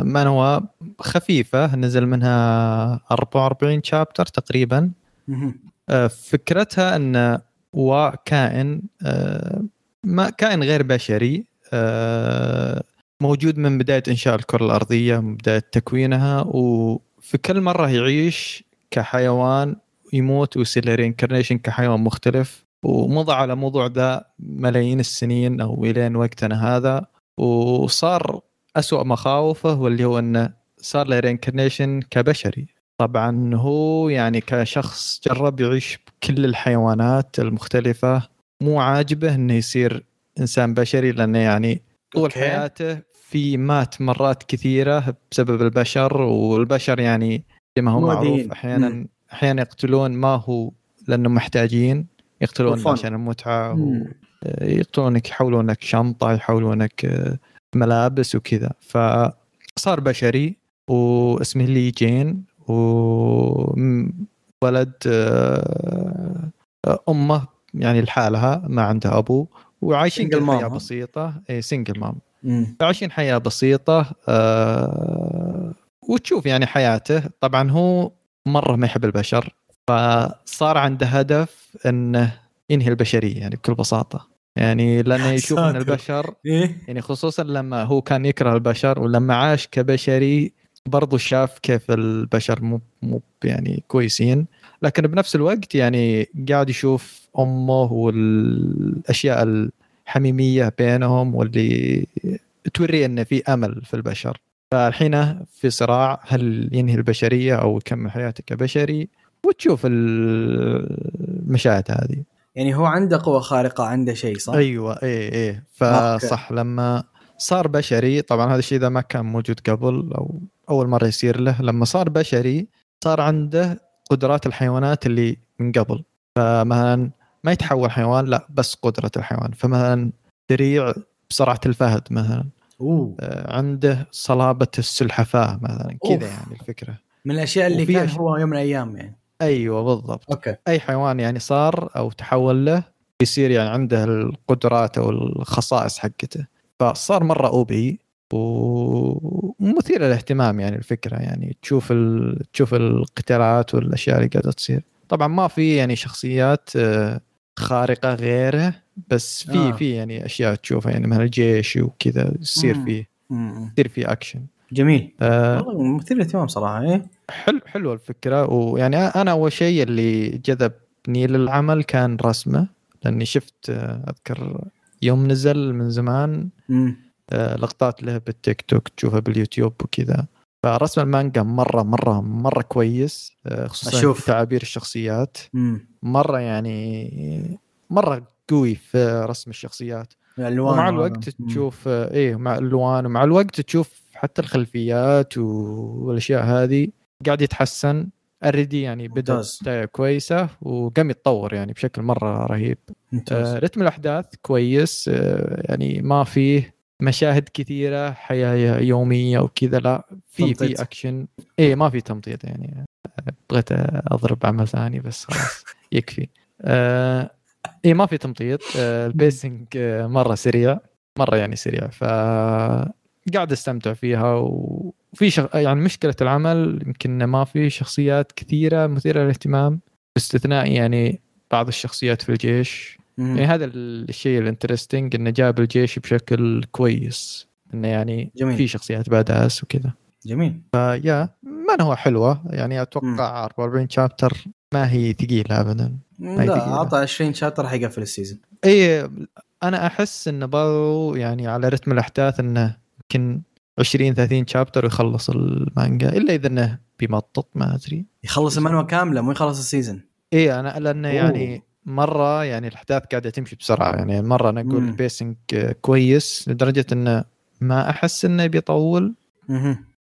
ما هو خفيفة نزل منها 44 شابتر تقريبا. آه، فكرتها إن وكائن آه، ما كائن غير بشري آه، موجود من بداية إنشاء الكرة الأرضية من بداية تكوينها وفي كل مرة يعيش كحيوان يموت ويصير رينكرنيشن كحيوان مختلف. ومضى على موضوع ذا ملايين السنين أو إلين وقتنا هذا وصار أسوأ مخاوفه واللي هو إنه صار له رينكرنيشن كبشري. طبعا هو يعني كشخص جرب يعيش بكل الحيوانات المختلفة. مو عاجبه إنه يصير إنسان بشري لأنه يعني طول okay. حياته في مات مرات كثيرة بسبب البشر والبشر يعني زي ما هو معروف أحيانا أحيانا يقتلون ما هو لأنه محتاجين يقتلونك عشان المتعة يقتلونك يحولونك شنطة يحولونك آه، ملابس وكذا. فصار بشري واسمه لي جين. وولد آه، أمه يعني لحالها ما عندها أبو وعايشين حياة بسيطة. اي single mom عايشين حياة بسيطة أه وتشوف يعني حياته. طبعا هو مرة ما يحب البشر فصار عنده هدف إنه ينهي البشرية يعني بكل بساطة. يعني لأنه يشوف إن البشر إيه؟ يعني خصوصا لما هو كان يكره البشر ولما عاش كبشري برضو شاف كيف البشر مو مو يعني كويسين. لكن بنفس الوقت يعني قاعد يشوف أمه والأشياء الحميمية بينهم واللي توري انه في أمل في البشر. فالحين في صراع هل ينهي البشرية أو يكمل حياته كبشري؟ وتشوف المشاهد هذه. يعني هو عنده قوة خارقة عنده شيء صح؟ أيوه اي اي فصح لما صار بشري طبعا هذا الشيء إذا ما كان موجود قبل أو أول مرة يصير له لما صار بشري صار عنده قدرات الحيوانات اللي من قبل. فمثلا ما يتحول حيوان لا بس قدرة الحيوان. فمثلا سريع بسرعة الفهد مثلا. أوه. عنده صلابة السلحفاة مثلا كذا يعني الفكرة. من الأشياء اللي كان هو يوم من الأيام يعني. أيوه بالضبط. okay. أي حيوان يعني صار أو تحول له يصير يعني عنده القدرات أو الخصائص حقته. فصار مرة OP ومثير للاهتمام يعني الفكرة يعني تشوف ال... تشوف القتالات والأشياء اللي قاعدة تصير. طبعا ما في يعني شخصيات آه، خارقة غيره بس في آه. في يعني أشياء تشوفها يعني مثل الجيش وكذا يصير فيه يصير فيه اكشن جميل. آه والله مثير للاهتمام صراحة إيه. حلو حلو الفكرة ويعني أنا أول شيء اللي جذبني للعمل كان رسمه لأني شفت آه، أذكر يوم نزل من زمان. آه لقطات له بالتيك توك تشوفها باليوتيوب وكذا. فرسم المانجا مرة مرة مرة كويس آه خصوصا أشوف. تعابير الشخصيات. مم. مرة يعني مرة قوي في رسم الشخصيات. الالوان ومع الوقت تشوف آه، إيه مع الالوان ومع الوقت تشوف حتى الخلفيات والأشياء هذه قاعد يتحسن. already يعني بدا بدايه كويسة وقام يتطور يعني بشكل مرة رهيب. آه رتم الأحداث كويس آه يعني ما فيه مشاهد كثيرة حياة يومية وكذا لا في في اكشن اي ما في تمطيط يعني. بغيت أضرب عمل ثاني بس خلاص يكفي. آه اي ما في تمطيط. آه ال pacing آه مرة سريع مرة يعني سريع. ف قاعد أستمتع فيها وفي شغ... يعني مشكلة العمل يمكن ما في شخصيات كثيرة مثيرة للاهتمام. باستثناء يعني بعض الشخصيات في الجيش. مم. يعني هذا الشيء ال interesting إنه جاب الجيش بشكل كويس. إنه يعني جميل. في شخصيات badass وكذا. جميل. ف yeah ما هو حلوة. يعني أتوقع مم. 44 chapter ما هي ثقيلة ابدا. لا أعطى 20 chapter حيقفل السيزون اي أنا أحس انه برضو يعني على رتم الأحداث إنه يمكن 20 30 chapter ويخلص المانجا. إلا إذا إنه بيمطط ما أدري. يخلص المانوا كاملة مو يخلص ال season اي أنا لأنه يعني مرة يعني الأحداث قاعدة تمشي بسرعة. يعني مرة أنا أقول ال pacing كويس لدرجة إنه ما أحس إنه بيطول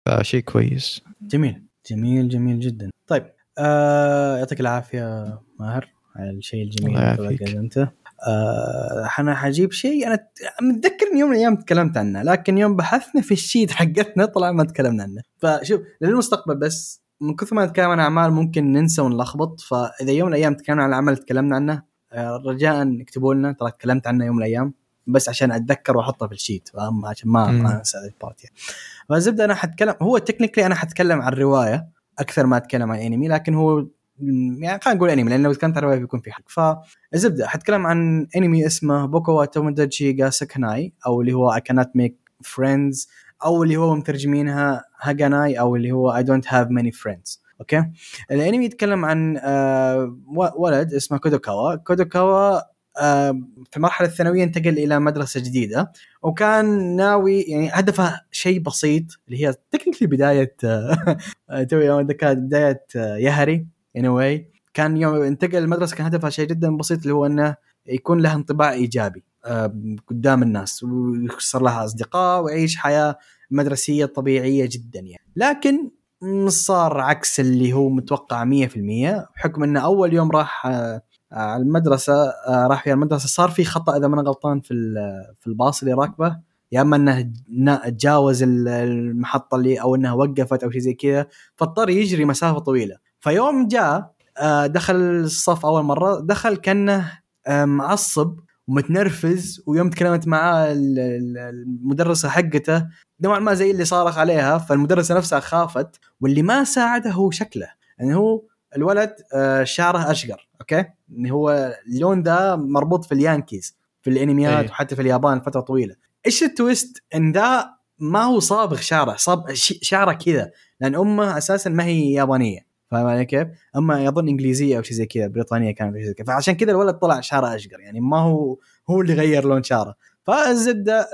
فشيء كويس. جميل. جميل جميل جدا. طيب آه يعطيك العافية ماهر على الشيء الجميل اللي قدمته آه أنا حجيب شيء. أنا متذكر إن يوم من الأيام تكلمت عنه لكن يوم بحثنا في الشيت حقتنا طلع ما تكلمنا عنه. فشوف للمستقبل بس من كثر ما نتكلم عن أعمال ممكن ننسى ونلخبط فإذا يوم من الأيام تكلمنا عن العمل تكلمنا عنه آه، رجاء اكتبوا لنا ترى تكلمت عنه يوم من الأيام بس عشان أتذكر وأحطه في ال sheet فاهم عشان ما ما أنسى ال part يعني. فالزبدة أنا حتكلم هو technically أنا حتكلم عن الروايه أكثر ما أتكلم عن انمي لكن هو يعني خلينا نقول انمي لأن لو تكلمت عن الروايه بيكون في حرق. فالزبدة حتكلم عن انمي اسمه بوكو توموداتشي جا سكناي أو اللي هو اي كانت ميك فريندز أو اللي هو مترجمينها هاجاناي أو اللي هو I don't have many friends okay؟ الأنمي يتكلم عن آه ولد اسمه كودوكاوا. كودوكاوا آه في المرحلة الثانوية انتقل إلى مدرسة جديدة وكان ناوي يعني هدفه شيء بسيط اللي هي تكنيكلي بداية آه توي كانت بداية آه يهري ان واي كان يوم انتقل المدرسة كان هدفها شيء جدا بسيط اللي هو إنه يكون له انطباع إيجابي. قدام الناس ويصير لها أصدقاء ويعيش حياة مدرسية طبيعية جدا يعني. لكن صار عكس اللي هو متوقع 100% بحكم إنه أول يوم راح آه، على المدرسة آه، راح في المدرسة صار في خطأ إذا ما أنا غلطان في في الباص اللي راكبه. يا إما إنه تجاوز المحطة اللي أو إنها وقفت أو شيء زي كذا فاضطر يجري مسافة طويلة. فيوم جاء آه، دخل الصف أول مرة دخل كأنه معصب ومتنرفز ويوم تكلمت معاه المدرسة حقته نوعا ما زي اللي صارخ عليها فالمدرسة نفسها خافت واللي ما ساعده هو شكله. يعني هو الولد آه، شعره أشقر okay؟ اللي هو اللون ذا مربوط في اليانكيز في الأنميات أيه. وحتى في اليابان فترة طويلة. إيش ال twist؟ إن ذا ما هو صابغ شعره صاب شعره كذا لأن أمه أساسا ما هي يابانية. فاهم علي كيف؟ أما يظن إنجليزية أو شيء زي كذا بريطانية كانت شيء زي كذا. فعشان كذا الولد طلع شعره أشقر يعني ما هو هو اللي غير لون شعره. فالزبدة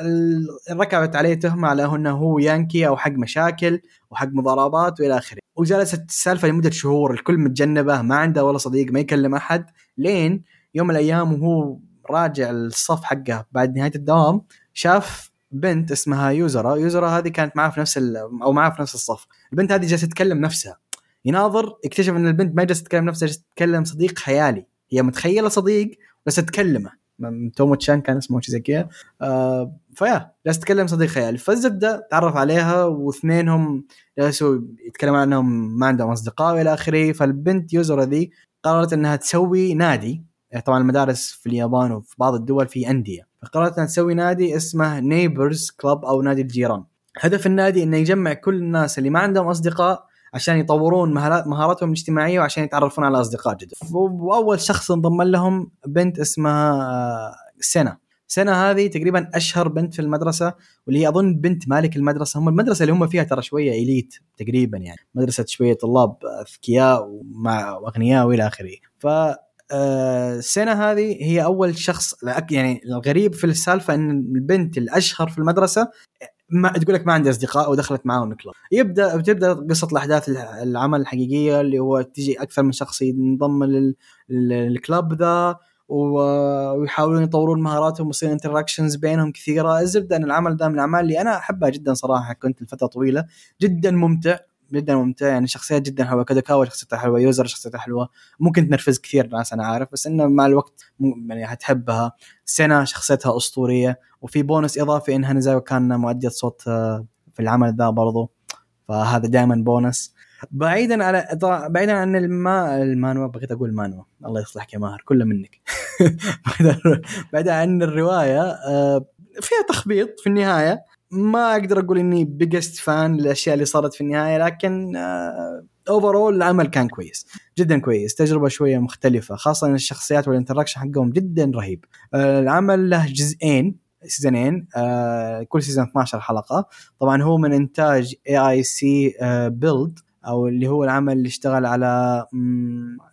ركبت عليه تهمة على أنه هو يانكي أو حق مشاكل وحق مضاربات وإلى آخره. وجلست السالفة لمدة شهور الكل متجنبة ما عنده ولا صديق ما يكلم أحد. لين يوم من الأيام وهو راجع الصف حقه بعد نهاية الدوام شاف بنت اسمها يوزرا. يوزرا هذه كانت معاه في نفس أو معاه في نفس الصف. البنت هذه جالسة تتكلم نفسها. يناظر اكتشف إن البنت ما جالسة تتكلم نفسها جالسة تتكلم صديق خيالي. هي متخيلة صديق بس تكلمه تومو تشان كان اسمه شيء زي كذا. آه ف yeah جالس تتكلم صديق خيالي. فالزبدة تعرف عليها واثنينهم جالسوا يتكلمون عنهم ما عندهم أصدقاء وإلى آخره. فالبنت يوزورا ذي قررت إنها تسوي نادي. طبعا المدارس في اليابان وفي بعض الدول في أندية. فقررت إنها تسوي نادي اسمه neighbors club أو نادي الجيران. هدف النادي إنه يجمع كل الناس اللي ما عندهم أصدقاء عشان يطورون مهاراتهم الاجتماعية وعشان يتعرفون على أصدقاء جدد. وأول شخص انضم لهم بنت اسمها آه، سنه سنه هذه تقريبا أشهر بنت في المدرسة واللي هي أظن بنت مالك المدرسة. هم المدرسة اللي هم فيها ترى شوية إليت تقريبا يعني. مدرسة شوية طلاب أذكياء ومع وأغنياء وإلى آخره. ف السنة آه، هذه هي أول شخص يعني الغريب في السالفة إن البنت الأشهر في المدرسة ما تقول لك ما عندي أصدقاء ودخلت معاهم ال club يبدا بتبدأ قصة الأحداث العمل الحقيقيه اللي هو تجي أكثر من شخص ينضم لل club ذا ويحاولون يطورون مهاراتهم ويصير interactions بينهم كثيرة. الزبده أن العمل ذا من الأعمال اللي أنا أحبها جدا صراحة كنت لفترة طويلة جدا ممتع. جدا ممتع يعني شخصيات جدا حلوة كودوكاوا شخصيته حلوة يوزورا شخصيته حلوة. ممكن تنرفز كثير ناس أنا عارف بس إنه مع الوقت يعني هتحبها. سينا شخصيتها أسطورية وفي بونس إضافي إن هانازاوا كانا مؤدية صوت آه، في العمل ذا برضو. فهذا دائما بونس. بعيدا على بعيدا عن الما المانوا بغيت أقول مانوا. الله يصلحك يا ماهر كله منك. بعيدا عن الرواية آه، فيها تخبيط في النهاية. ما أقدر أقول إني biggest fan للأشياء اللي صارت في النهاية لكن overall آه، العمل كان كويس جدا كويس تجربة شوية مختلفة خاصة إن الشخصيات وال interaction حقهم جدا رهيب. آه، العمل له جزئين سيزونين آه كل season 12 حلقة. طبعا هو من إنتاج AIC Build أو اللي هو العمل اللي اشتغل على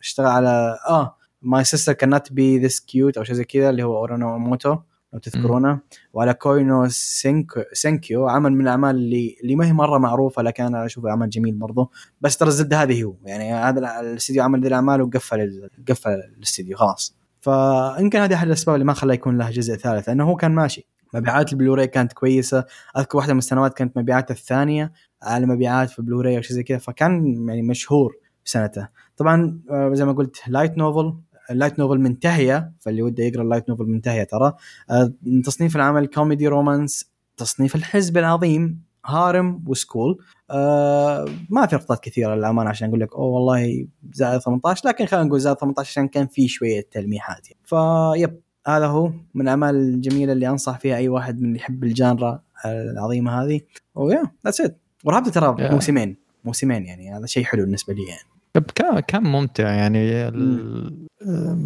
اشتغل على آه ماي سيستر كانت بي ذس كيوت أو شيء زي كذا اللي هو اوري نو ايموتو لو تذكرونه. وعلى كوينو سينكو سينكيو عمل من الأعمال اللي اللي ما هي مرة معروفة لكن أنا أشوفه عمل جميل برضه بس ترى الزبده هذه هو. يعني هذا الاستديو عمل ذي الأعمال وقفل قفل الاستديو خلاص. فيمكن هذه أحد الأسباب اللي ما خلاه يكون له جزء ثالث لأنه هو كان ماشي. مبيعات البلوراي كانت كويسة. أذكر واحدة من السنوات كانت مبيعاته الثانية اعلى مبيعات في بلوراي أو شيء زي كذا فكان يعني مشهور سنته طبعا آه، زي ما قلت light novel ال light novel منتهية فاللي وده يقرأ ال light novel منتهية ترى. آه، تصنيف العمل كوميدي romance تصنيف الحزب العظيم هارم و school. آه ما في ربطات كثيرة للأمانة عشان أقول لك أوه والله زائد 18 لكن خلينا نقول زائد 18 عشان كان في شوية تلميحات. يعني. ف yep هذا هو من الأعمال الجميلة اللي أنصح فيها أي واحد من اللي يحب ال genre العظيمة هذه. و yeah that's it ورهيبة ترى Yeah. موسمين موسمين يعني هذا شيء حلو بالنسبة لي يعني. كان كان ممتع يعني.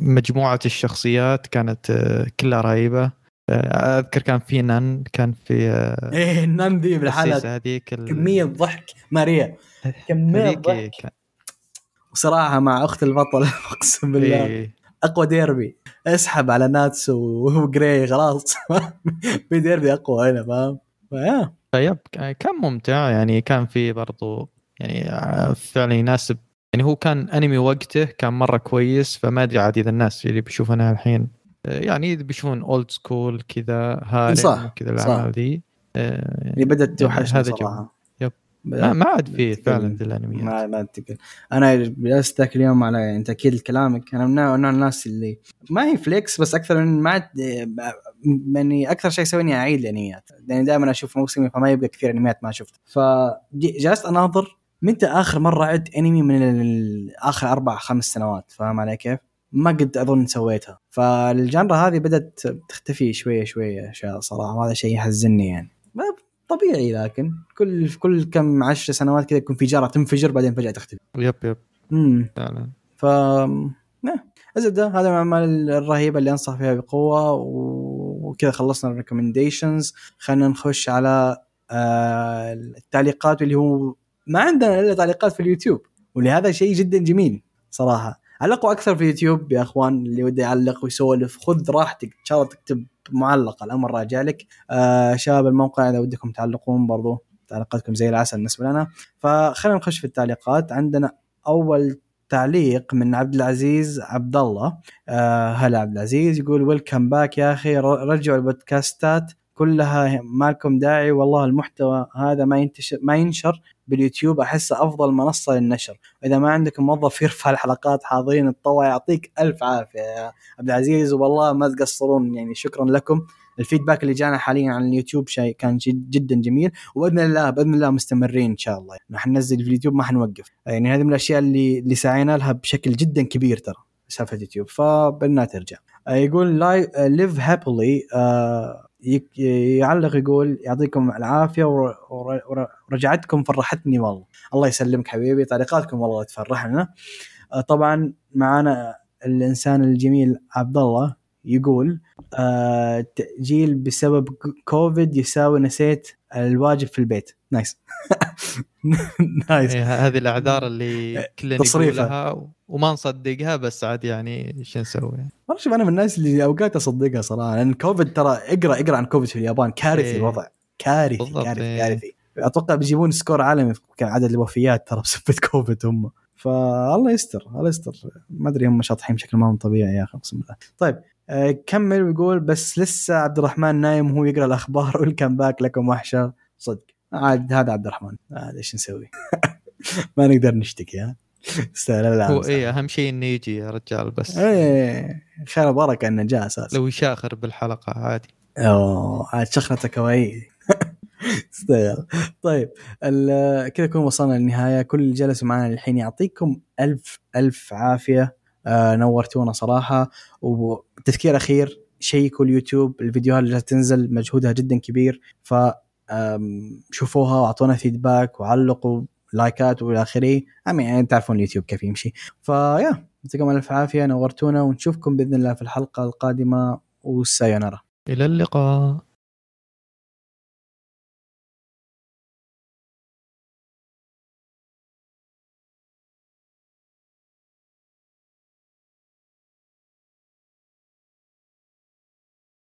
مجموعة الشخصيات كانت آه، كلها رهيبة. آه، أذكر كان في نان كان في آه، إيه النان ذي بالحالة هذيك ال- كمية ضحك. ماريا كمية ضحك. كان- وصراحة مع أخت البطل أقسم بالله. إيه. أقوى ديربي. اسحب على ناتس وجراي خلاص. في ديربي أقوى هنا فاهم؟ فيب كان ممتع يعني. كان في برضو يعني فعلا يناسب يعني هو كان أنمي وقته كان مرة كويس فما أدري عاد إذا الناس اللي بيشوفونها الحين آه، يعني بيشوفون old school كذا harem صح، كذا. الأعمال ذي آه، اللي بدأت يعني توحشني هذا. صراحة yep. ما ما عاد تقل. فعلا ذي الأنميات ما ما أنا جلست ذاك اليوم على يعني تاكيد كلامك أنا من نوع الناس اللي ما هي flex بس أكثر من ما عاد- يعني أكثر شيء يسويني أعيد الأنميات يعني دائما أشوف موسمي فما يبقى كثير أنميات ما شفت فجلست أناظر متى آخر مرة عدت أنمي من آخر أربع خمس سنوات؟ فاهم علي كيف؟ ما قد أظن سويتها. فال genre هذه بدأت تختفي شوية شوية أشياء صراحة وهذا شيء يحزنني يعني. طبيعي لكن كل كل كم عشر سنوات كذا يكون في جارة تنفجر بعدين فجأة تختفي. yep yep. امم فعلا. ف. الزبده هذا من الأعمال الرهيبة اللي أنصح فيها بقوة و- وكذا خلصنا ال recommendations خلينا نخش على آه، التعليقات اللي هو ما عندنا إلا تعليقات في اليوتيوب ولهذا شيء جدا جميل صراحة. علقوا أكثر في اليوتيوب يا إخوان اللي وده يعلق ويسولف. خذ راحتك إن شاء الله تكتب معلق الأمر راجع لك. آه شباب الموقع إذا ودكم تعلقون برضو تعليقاتكم زي العسل بالنسبة لنا. فخلينا نخش في التعليقات. عندنا أول تعليق من عبد العزيز عبد الله آه هلا عبد العزيز يقول ويلكم باك يا أخي رجعوا البودكاستات كلها ما لكم داعي؟ والله المحتوى هذا ما ينتشر ما ينشر باليوتيوب احسه أفضل منصة للنشر. اذا ما عندكم موظف يرفع الحلقات حاضرين الطوع يعطيك ألف عافية. يا عبد العزيز والله ما تقصرون. يعني شكرا لكم. ال feedback اللي جانا حاليا عن اليوتيوب شيء كان جد جدا جميل. وبإذن الله بإذن الله مستمرين إن شاء الله. راح ننزل في اليوتيوب ما حنوقف. يعني هذه من الأشياء اللي اللي سعينا لها بشكل جدا كبير ترى سالفة اليوتيوب. فبدنا ترجع. يقول ليف هابلي يعلق يقول يعطيكم العافية ور- ور- ور- ورجعتكم فرحتني والله. الله يسلمك حبيبي تعليقاتكم والله تفرحنا. آه، طبعا معنا الإنسان الجميل عبد الله يقول آه تأجيل بسبب كوفيد يساوي نسيت الواجب في البيت. nice. nice. إيه، هذه الأعذار اللي كلنا تصريفة. نقولها وما نصدقها بس عاد يعني إيش نسوي؟ والله شوف أنا من الناس اللي أوقات أصدقها صراحة لأن كوفيد ترى اقرأ اقرأ عن كوفيد في اليابان. كارثي إيه. الوضع. كارثي كارثي إيه. كارثي. أتوقع بيجيبون score عالمي في عدد الوفيات ترى بسبب كوفيد هم. فالله يستر الله يستر. ما أدري هم شاطحين بشكل ما طبيعي يا أخي أقسم بالله. طيب آه كمل ويقول بس لسه عبد الرحمن نايم وهو يقرأ الأخبار وال comeback لكم وحشة. صدق. عاد هذا عبد الرحمن. هذا إيش نسوي؟ ما نقدر نشتكي ها؟ استاهل لا هو إيه أهم شيء إنه يجي يا رجال بس. إيه خير وبركه انه جاء أساسا. لو يشاخر بالحلقة عادي. أوه عاد شخرته استغل طيب كذا نكون وصلنا للنهاية. كل اللي جلسوا معنا الحين يعطيكم ألف ألف عافية. آه نورتونا صراحة. وتذكير أخير شيكوا اليوتيوب. الفيديوهات اللي تنزل مجهودها جدا كبير. ف شوفوها وأعطونا فيدباك وعلقوا لايكات وإلى آخره. يعني تعرفون اليوتيوب كيف يمشي. فيا يعطيكم ألف عافية نورتونا ونشوفكم بإذن الله في الحلقة القادمة والسايونارا إلى اللقاء.